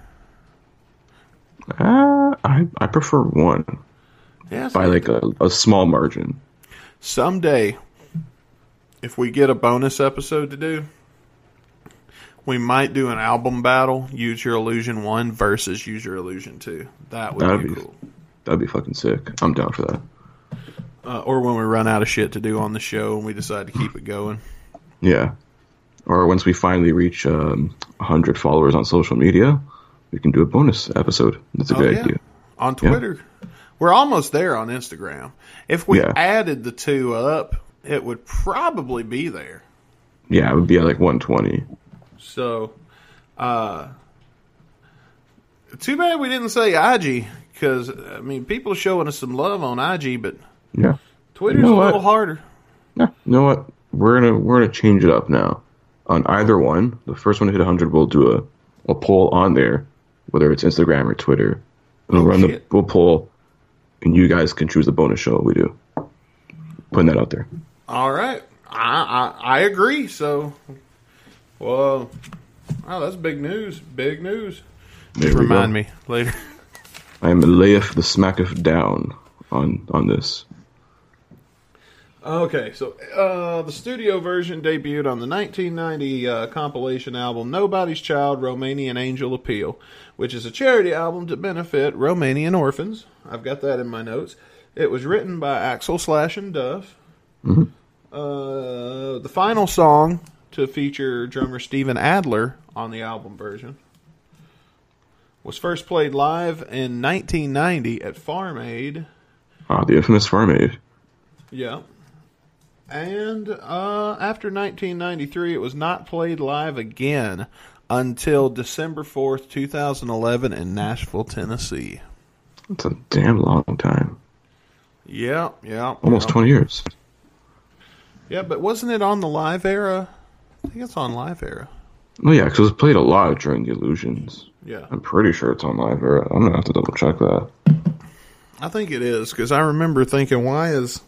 Uh, I I prefer one Yeah, by like a, a small margin. someday, if we get a bonus episode to do, we might do an album battle. Use Your Illusion One versus Use Your Illusion Two. That would That'd be, be- cool. That'd be fucking sick. I'm down for that. Uh, or when we run out of shit to do on the show and we decide to keep it going. Yeah. Or once we finally reach um, 100 followers on social media, we can do a bonus episode. That's a Oh, good yeah. idea. on Twitter. We're almost there on Instagram. If we Yeah. added the two up, it would probably be there. Yeah, it would be like 120. So, uh, too bad we didn't say IG because I mean people are showing us some love on IG, but Yeah. Twitter's You know a what? little harder. Yeah. You know what? We're gonna we're gonna change it up now. On either one, the first one to hit 100, we'll do a, a poll on there, whether it's Instagram or Twitter. And we'll run the we'll poll, and you guys can choose the bonus show we do. Putting that out there. All right, I I, I agree. So, well, wow, that's big news. Big news. There we Remind go. me later. I am layeth the smacketh down on on this. Okay, so uh, the studio version debuted on the 1990 uh, compilation album Nobody's Child Romanian Angel Appeal, which is a charity album to benefit Romanian orphans. I've got that in my notes. It was written by Axl Slash and Duff. Uh, the final song to feature drummer Steven Adler on the album version was first played live in 1990 at Farm Aid. Ah, the infamous Farm Aid. Yeah. And uh, after 1993, it was not played live again until December 4th, 2011, in Nashville, Tennessee. That's a damn long time. Yeah, yeah. Almost yeah. 20 years. Yeah, but wasn't it on the live era? I think it's on live era. Oh yeah, because it was played a lot during the Illusions. Yeah. I'm pretty sure it's on live era. I'm gonna have to double check that. I think it is because I remember thinking, why is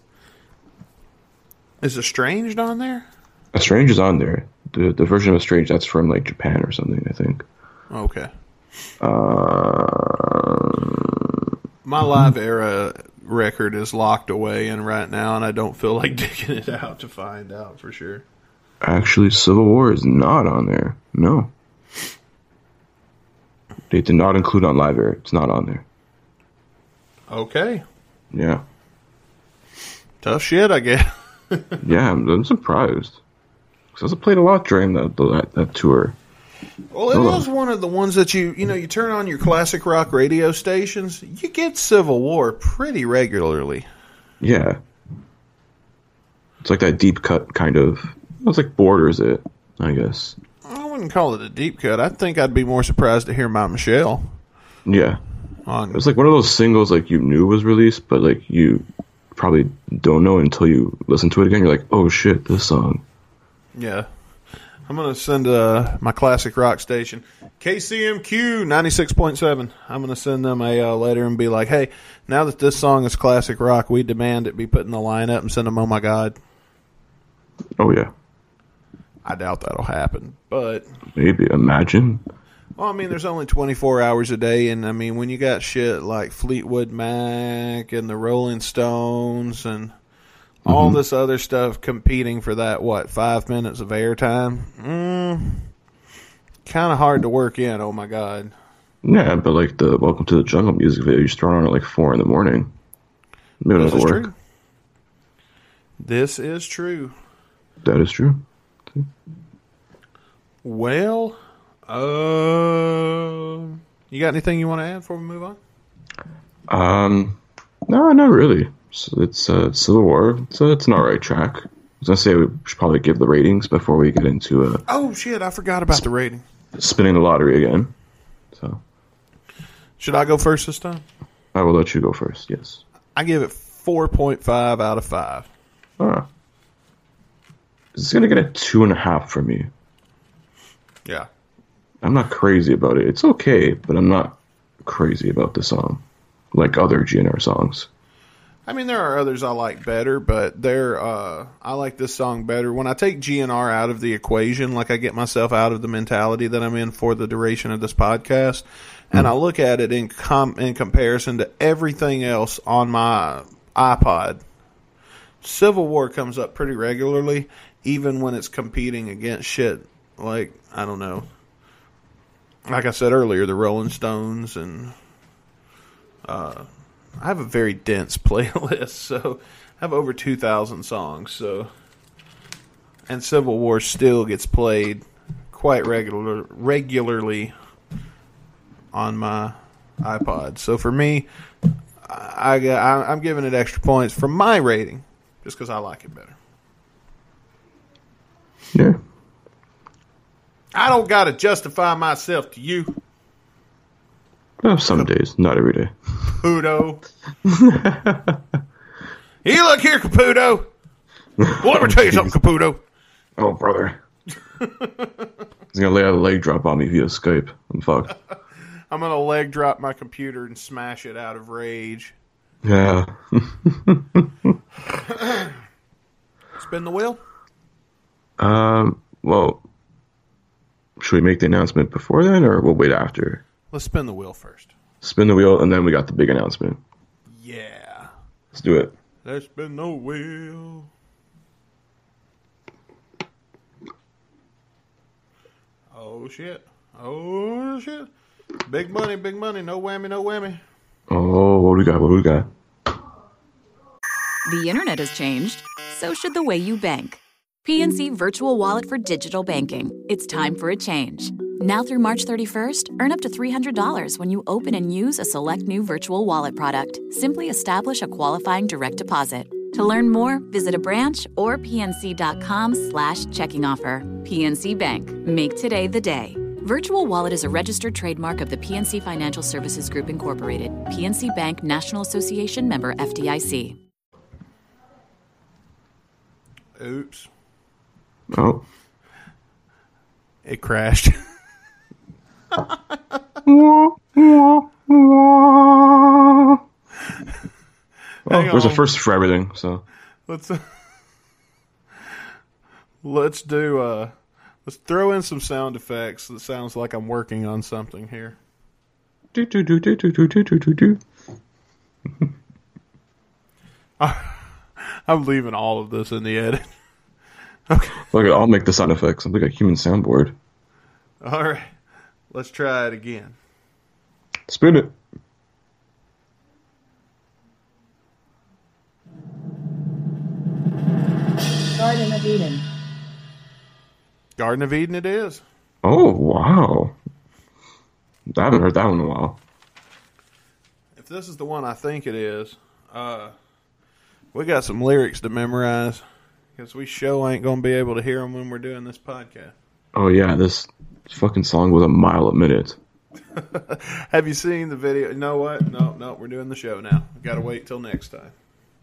is Estranged on there? Estranged is on there. The the version of Estranged that's from like Japan or something. I think. Okay. Uh, My live era record is locked away in right now, and I don't feel like digging it out to find out for sure. Actually, Civil War is not on there. No. They did not include on Live Era. It's not on there. Okay. Yeah. Tough shit, I guess. Yeah, I'm, I'm surprised. Because I played a lot during that that, that tour. Well, it Hold was one of the ones that you, you know, you turn on your classic rock radio stations, you get Civil War pretty regularly. Yeah. It's like that deep cut kind of. It's like borders it, I guess. I wouldn't call it a deep cut. I think I'd be more surprised to hear my Michelle Yeah. on. It was like one of those singles like you knew was released, but like you probably don't know until you listen to it again. You're like, oh shit, this song. Yeah. I'm going to send uh, my classic rock station, KCMQ 96.7. I'm going to send them a uh, letter and be like, hey, now that this song is classic rock, we demand it be put in the lineup and send them, oh my God. Oh yeah, I doubt that'll happen. But, maybe. Imagine. well, I mean, there's only 24 hours a day. And, I mean, when you got shit like Fleetwood Mac and the Rolling Stones and all this other stuff competing for that, what, five minutes of airtime? Mm, kind of hard to work in, oh my God. Yeah, but like the Welcome to the Jungle music video, you just throw on at like four in the morning. Maybe This is work. true. This is true. That is true. Well, uh, you got anything you want to add before we move on? Um, no, not really. It's, it's uh, Civil War. It's, uh, it's an alright track. I was gonna say we should probably give the ratings before we get into uh, Oh shit, I forgot about the rating. spinning the lottery again. So Should I go first this time? I will let you go first. Yes. I give it 4.5 out of 5. Ah. It's gonna get a two and a half from me. Yeah. I'm not crazy about it. It's okay, but I'm not crazy about the song, like other GNR songs. I mean, there are others I like better, but they're, uh, I like this song better. When I take GNR out of the equation, like I get myself out of the mentality that I'm in for the duration of this podcast, and I look at it in com- in comparison to everything else on my iPod, Civil War comes up pretty regularly, even when it's competing against shit like, I don't know, like I said earlier, the Rolling Stones and uh, I have a very dense playlist, so I have over 2,000 songs. So, and Civil War still gets played quite regular regularly on my iPod. So for me, I, I I'm giving it extra points for my rating, just because I like it better. Yeah. I don't got to justify myself to you, Well, some days, not every day. Caputo. you look here, Caputo. Well, let me tell you something, Caputo. Oh, brother. He's gonna lay out a leg drop on me via Skype. I'm fucked. I'm gonna leg drop my computer and smash it out of rage. Yeah. Spin the wheel. Um. Well, should we make the announcement before then, or we'll wait after? Let's spin the wheel first. Spin the wheel, and then we got the big announcement. Yeah. Let's do it. Let's spin the wheel. Oh shit. Oh shit. Big money, big money. No whammy, no whammy. Oh, what do we got? What do we got? The internet has changed, so should the way you bank. PNC Virtual Wallet for digital banking. It's time for a change. Now through March 31st, earn up to $300 when you open and use a select new virtual wallet product. Simply establish a qualifying direct deposit. To learn more, visit a branch or pnc.com slash checking offer. PNC Bank. Make today the day. Virtual Wallet is a registered trademark of the PNC Financial Services Group Incorporated, PNC Bank National Association member FDIC. Oops. Oh. It crashed. Well, Hang there's a first for everything, so. let's uh, let's do uh let's throw in some sound effects that sounds like I'm working on something here. Do, do, do, do, do, do, do, do, do, do. I'm leaving all of this in the edit. Look, I'll make the sound effects. I'm like a human soundboard. All right. Let's try it again. Spin it. Garden of Eden. Garden of Eden it is. Oh, wow. I haven't heard that one in a while. If this is the one I think it is, uh we got some lyrics to memorize cuz we show ain't going to be able to hear them when we're doing this podcast. Oh, yeah, this fucking song was a mile a minute. Have you seen the video? You know what? No, no, we're doing the show now. Got to wait till next time.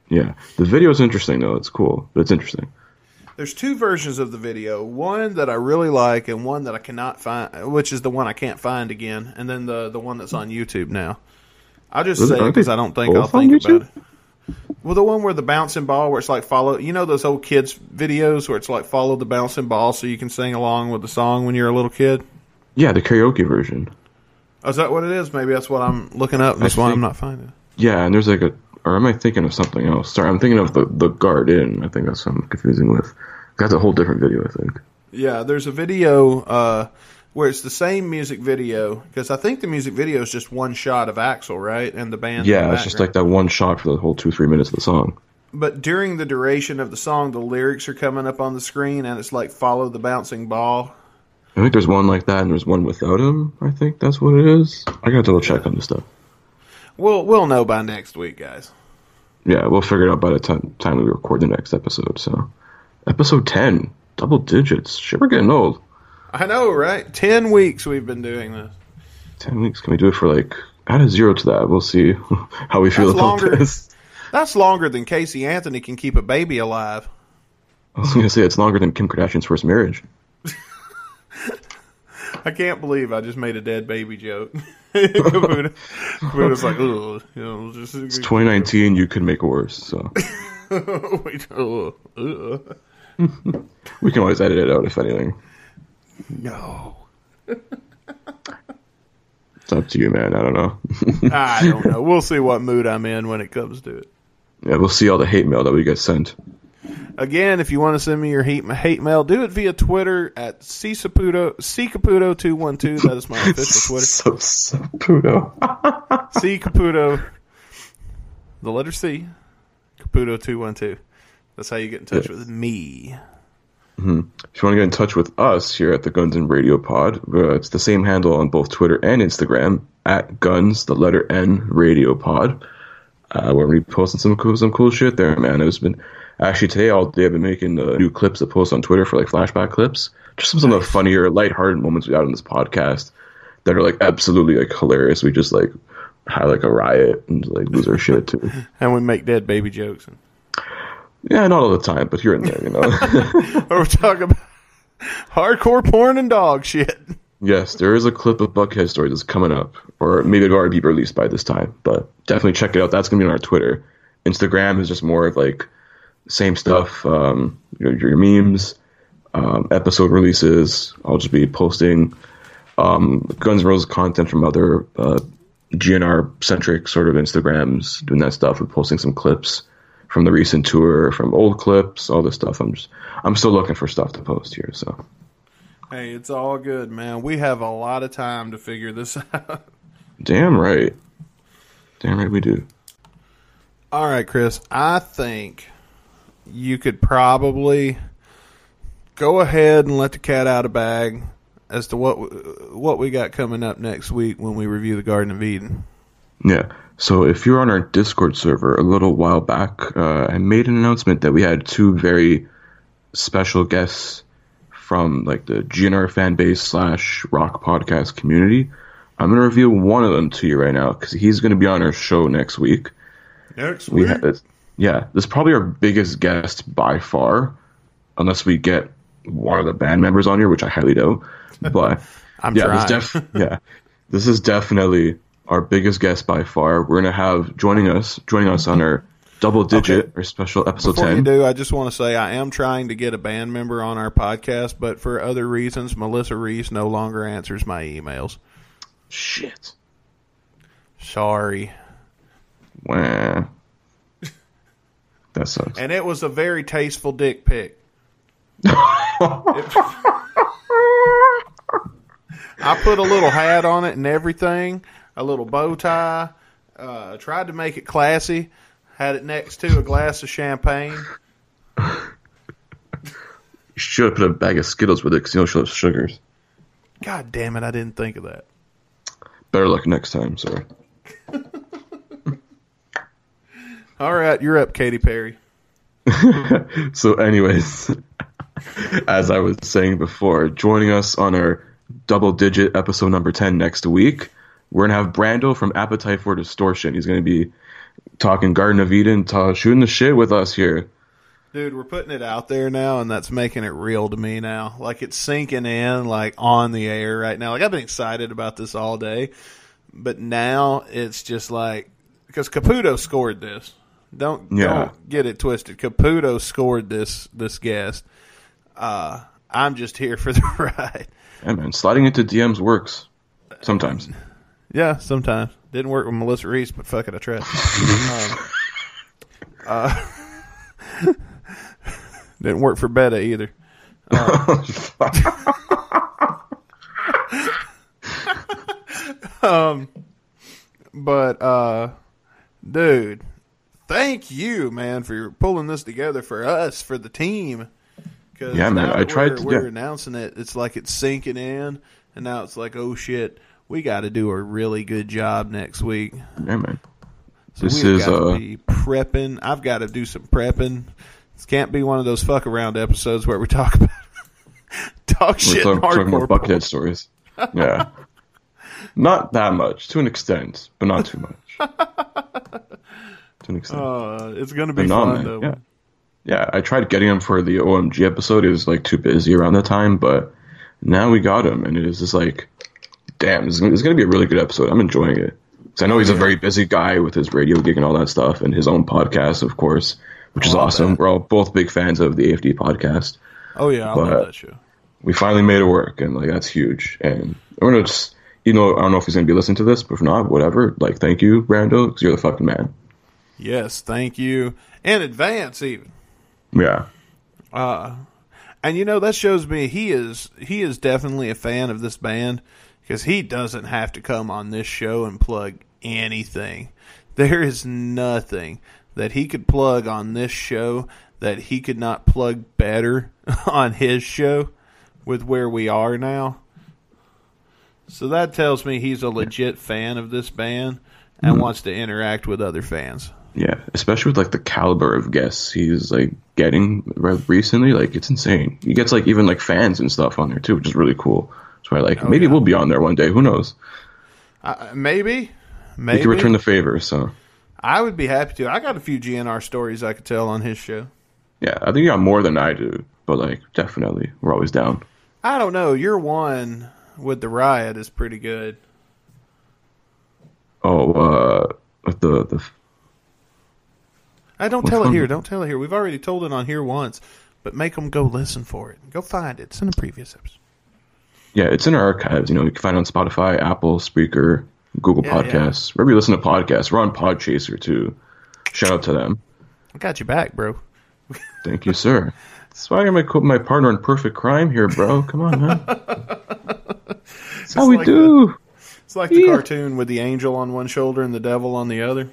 Yeah. The video's interesting, though. It's cool, but it's interesting. There's two versions of the video. One that I really like, and one that I cannot find, which is the one I can't find again, and then the the one that's on YouTube now. I'll just say because I don't think I'll think about it. Well, the one where the bouncing ball, where it's like follow, you know those old kids videos where it's like follow the bouncing ball so you can sing along with the song when you're a little kid. Yeah, the karaoke version. Oh, is that what it is? Maybe that's what I'm looking up. That's why I'm not finding. it. Yeah, and there's like a. Or am I thinking of something else? Sorry, I'm thinking of the, the Garden. I think that's what I'm confusing with. That's a whole different video, I think. Yeah, there's a video uh, where it's the same music video because I think the music video is just one shot of Axl, right, and the band. Yeah, the it's just like that one shot for the whole two, three minutes of the song. But during the duration of the song, the lyrics are coming up on the screen, and it's like "Follow the bouncing ball." I think there's one like that, and there's one without him. I think that's what it is. I gotta double check on this stuff. We'll we'll know by next week, guys. Yeah, we'll figure it out by the time, time we record the next episode. So, episode 10, double digits. Shit, we're getting old. I know, right? Ten weeks we've been doing this. 10 weeks. Can we do it for like, add a zero to that? We'll see how we feel That's about longer. this. That's longer than Casey Anthony can keep a baby alive. I was gonna say it's longer than Kim Kardashian's first marriage. I can't believe I just made a dead baby joke. Caputo, Caputo's like, ugh, you know, just It's 2019. You could make it worse. So Wait, ugh, ugh. we can always edit it out if anything. No. It's up to you, man. I don't know. I don't know. We'll see what mood I'm in when it comes to it. yeah, we'll see all the hate mail that we get sent. Again, if you want to send me your hate, hate mail, do it via Twitter at ccaputo, ccaputo212. That is my official Twitter. So, so Pluto. C Caputo, the letter C, Caputo212. That's how you get in touch with me. If you want to get in touch with us here at the Guns and Radio Pod, uh, it's the same handle on both Twitter and Instagram at Guns, the letter N Radio Pod. Uh, we're gonna be posting some cool, some cool shit there, man. It's been actually today all day I've been making uh, new clips to post on Twitter for like flashback clips, just some, some of the funnier, lighthearted moments we had on this podcast that are like absolutely like hilarious. We just like had like a riot and like lose our shit too. And we make dead baby jokes. Yeah, not all the time, but here and there, you know. We're talking about hardcore porn and dog shit. Yes, there is a clip of Buckethead story that's coming up, or maybe it'll already be released by this time. But definitely check it out. That's gonna be on our Twitter. Instagram is just more of like same stuff. Um, your, your memes, um, episode releases. I'll just be posting um, Guns N' Roses content from other uh, GNR centric sort of Instagrams, doing that stuff and posting some clips from the recent tour, from old clips, all this stuff. I'm just I'm still looking for stuff to post here. So. Hey, it's all good, man. We have a lot of time to figure this out. Damn right. Damn right we do. All right, Chris. I think you could probably go ahead and let the cat out of bag as to what what we got coming up next week when we review the Garden of Eden. Yeah. So if you're on our Discord server a little while back, uh, I made an announcement that we had two very special guests from like the GNR fan base slash rock podcast community. I'm gonna reveal one of them to you right now because he's gonna be on our show next week. Next We week. had, yeah, this is probably our biggest guest by far, unless we get one of the band members on here, which I highly doubt. But I'm yeah, this def- yeah, this is definitely our biggest guest by far. We're gonna have joining us, joining us on our double digit, Okay. our special episode Before you ten. do, I just want to say I am trying to get a band member on our podcast, but for other reasons, Melissa Reese no longer answers my emails. Shit. Sorry. Wah. That sucks. And it was a very tasteful dick pic. I put a little hat on it and everything, a little bow tie. Uh, tried to make it classy. Had it next to a glass of champagne. You should have put a bag of Skittles with it because you know she'll have sugars. God damn it! I didn't think of that. Better luck next time, sorry. All right, you're up, Katy Perry. So, anyways, as I was saying before, joining us on our double digit episode number 10 next week, we're going to have Brando from Appetite for Distortion. He's going to be talking Garden of Eden, ta- shooting the shit with us here. Dude, we're putting it out there now, and that's making it real to me now. Like it's sinking in, like on the air right now. Like I've been excited about this all day, but now it's just like because Caputo scored this. Don't Yeah. don't get it twisted. Caputo scored this this guest. Uh, I'm just here for the ride. Yeah, man, sliding into DMs works sometimes. Yeah, sometimes didn't work with Melissa Reese, but fuck it, I tried. um, uh, didn't work for Beta either. um, but uh, dude, thank you, man, for pulling this together for us for the team. 'Cause Yeah, man, I tried we're, to- We're yeah. announcing it. It's like it's sinking in, and now it's like, oh shit, we got to do a really good job next week. Yeah, man. So This we've is, got to uh, be prepping. I've got to do some prepping. This can't be one of those fuck around episodes where we talk about talk shit talking, talking about Buckethead stories. Yeah. not that much, to an extent, but not too much. to an extent. Uh, it's gonna be fun though. Yeah. Yeah, I tried getting him for the OMG episode. It was like too busy around that time, but now we got him, and it is just like, damn, it's, going to be a really good episode. I'm enjoying it. 'Cause I know he's a very busy guy with his radio gig and all that stuff, and his own podcast, of course, which is oh, awesome. that. We're all both big fans of the AFD podcast. Oh yeah, I But- love that show. We finally made it work, and like that's huge. And we're gonna just, you know, I don't know if he's gonna be listening to this, but if not, whatever. Like, thank you, Brando, because you're the fucking man. Yes, thank you in advance even. Yeah. Uh, and you know that shows me he is he is definitely a fan of this band because he doesn't have to come on this show and plug anything. There is nothing that he could plug on this show that he could not plug better on his show with where we are now. So that tells me he's a legit fan of this band and mm-hmm. wants to interact with other fans. Yeah, especially with like the caliber of guests he's like getting recently, like it's insane. He gets like even like fans and stuff on there too, which is really cool. So I like maybe yeah. we'll be on there one day. Who knows? Uh, maybe, We maybe can return the favor. So I would be happy to. I got a few GNR stories I could tell on his show. yeah, I think you got more than I do, but like definitely we're always down. I don't know. Your one with the riot is pretty good. Oh, uh, the the I don't tell it here. Don't tell it here. We've already told it on here once, but make them go listen for it. Go find it. It's in a previous episode. Yeah, it's in our archives. You know, you can find it on Spotify, Apple, Spreaker, Google Yeah, yeah. Podcasts, wherever you listen to podcasts. We're on Podchaser too. Shout out to them. I got you back, bro. Thank you, sir. That's why I'm my my partner in Perfect Crime here, bro. Come on, man. That's how we like do. It's like the cartoon with the angel on one shoulder and the devil on the other.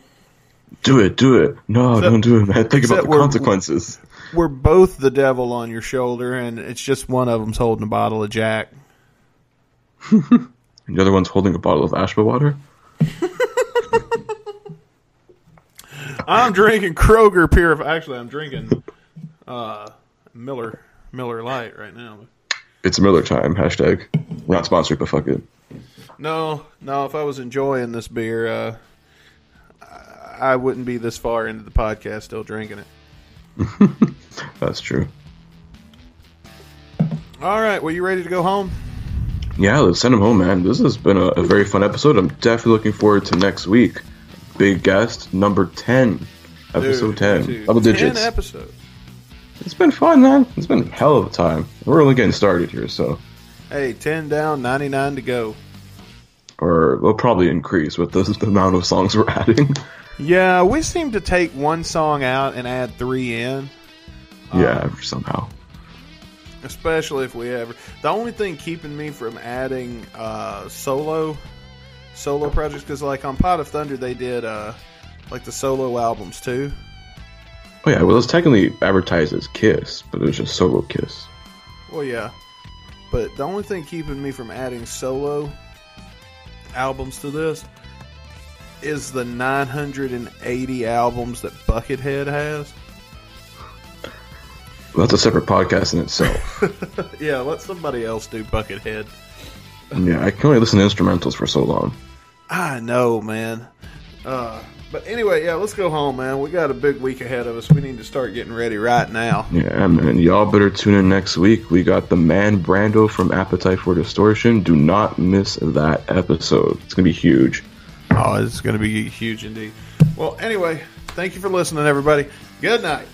Do it, do it. No, Except- don't do it, man. Think about the we're- consequences. We're both the devil on your shoulder, and it's just one of them's holding a bottle of Jack. The other one's holding a bottle of Ashba water. I'm drinking Kroger Pure. Actually, I'm drinking uh, Miller Miller Lite right now. It's Miller time. Hashtag. We're not sponsored, but fuck it. No, no. If I was enjoying this beer, uh, I I wouldn't be this far into the podcast still drinking it. That's true. All right, well, you ready to go home? Yeah, let's send him home, man. This has been a, a very fun episode. I'm definitely looking forward to next week. Big guest, number 10. Episode Dude, 10. dude, Double digits. Ten episodes. It's been fun, man. It's been a hell of a time. We're only getting started here, so. Hey, ten down, ninety nine to go. Or we'll probably increase with the, the amount of songs we're adding. Yeah, we seem to take one song out and add three in. yeah, um, somehow. Especially if we ever. The only thing keeping me from adding uh, solo solo projects because like on Pod of Thunder they did uh, like the solo albums too. Oh, yeah, well, it's technically advertised as Kiss, but it's just solo Kiss. Well, yeah, but the only thing keeping me from adding solo albums to this is the 980 albums that Buckethead has. Well, that's a separate podcast in itself. yeah, let somebody else do Buckethead. yeah, I can only listen to instrumentals for so long. I know, man. Uh, but anyway, yeah, let's go home, man. We got a big week ahead of us. We need to start getting ready right now. Yeah, man. Y'all better tune in next week. We got the man Brando from Appetite for Distortion. Do not miss that episode. It's going to be huge. Oh, it's going to be huge indeed. Well, anyway, thank you for listening, everybody. Good night.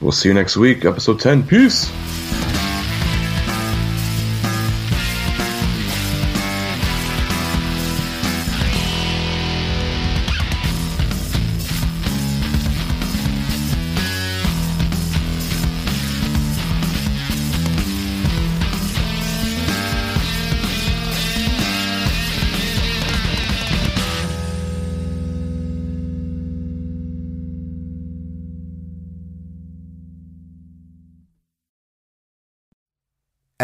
We'll see you next week, episode 10. Peace.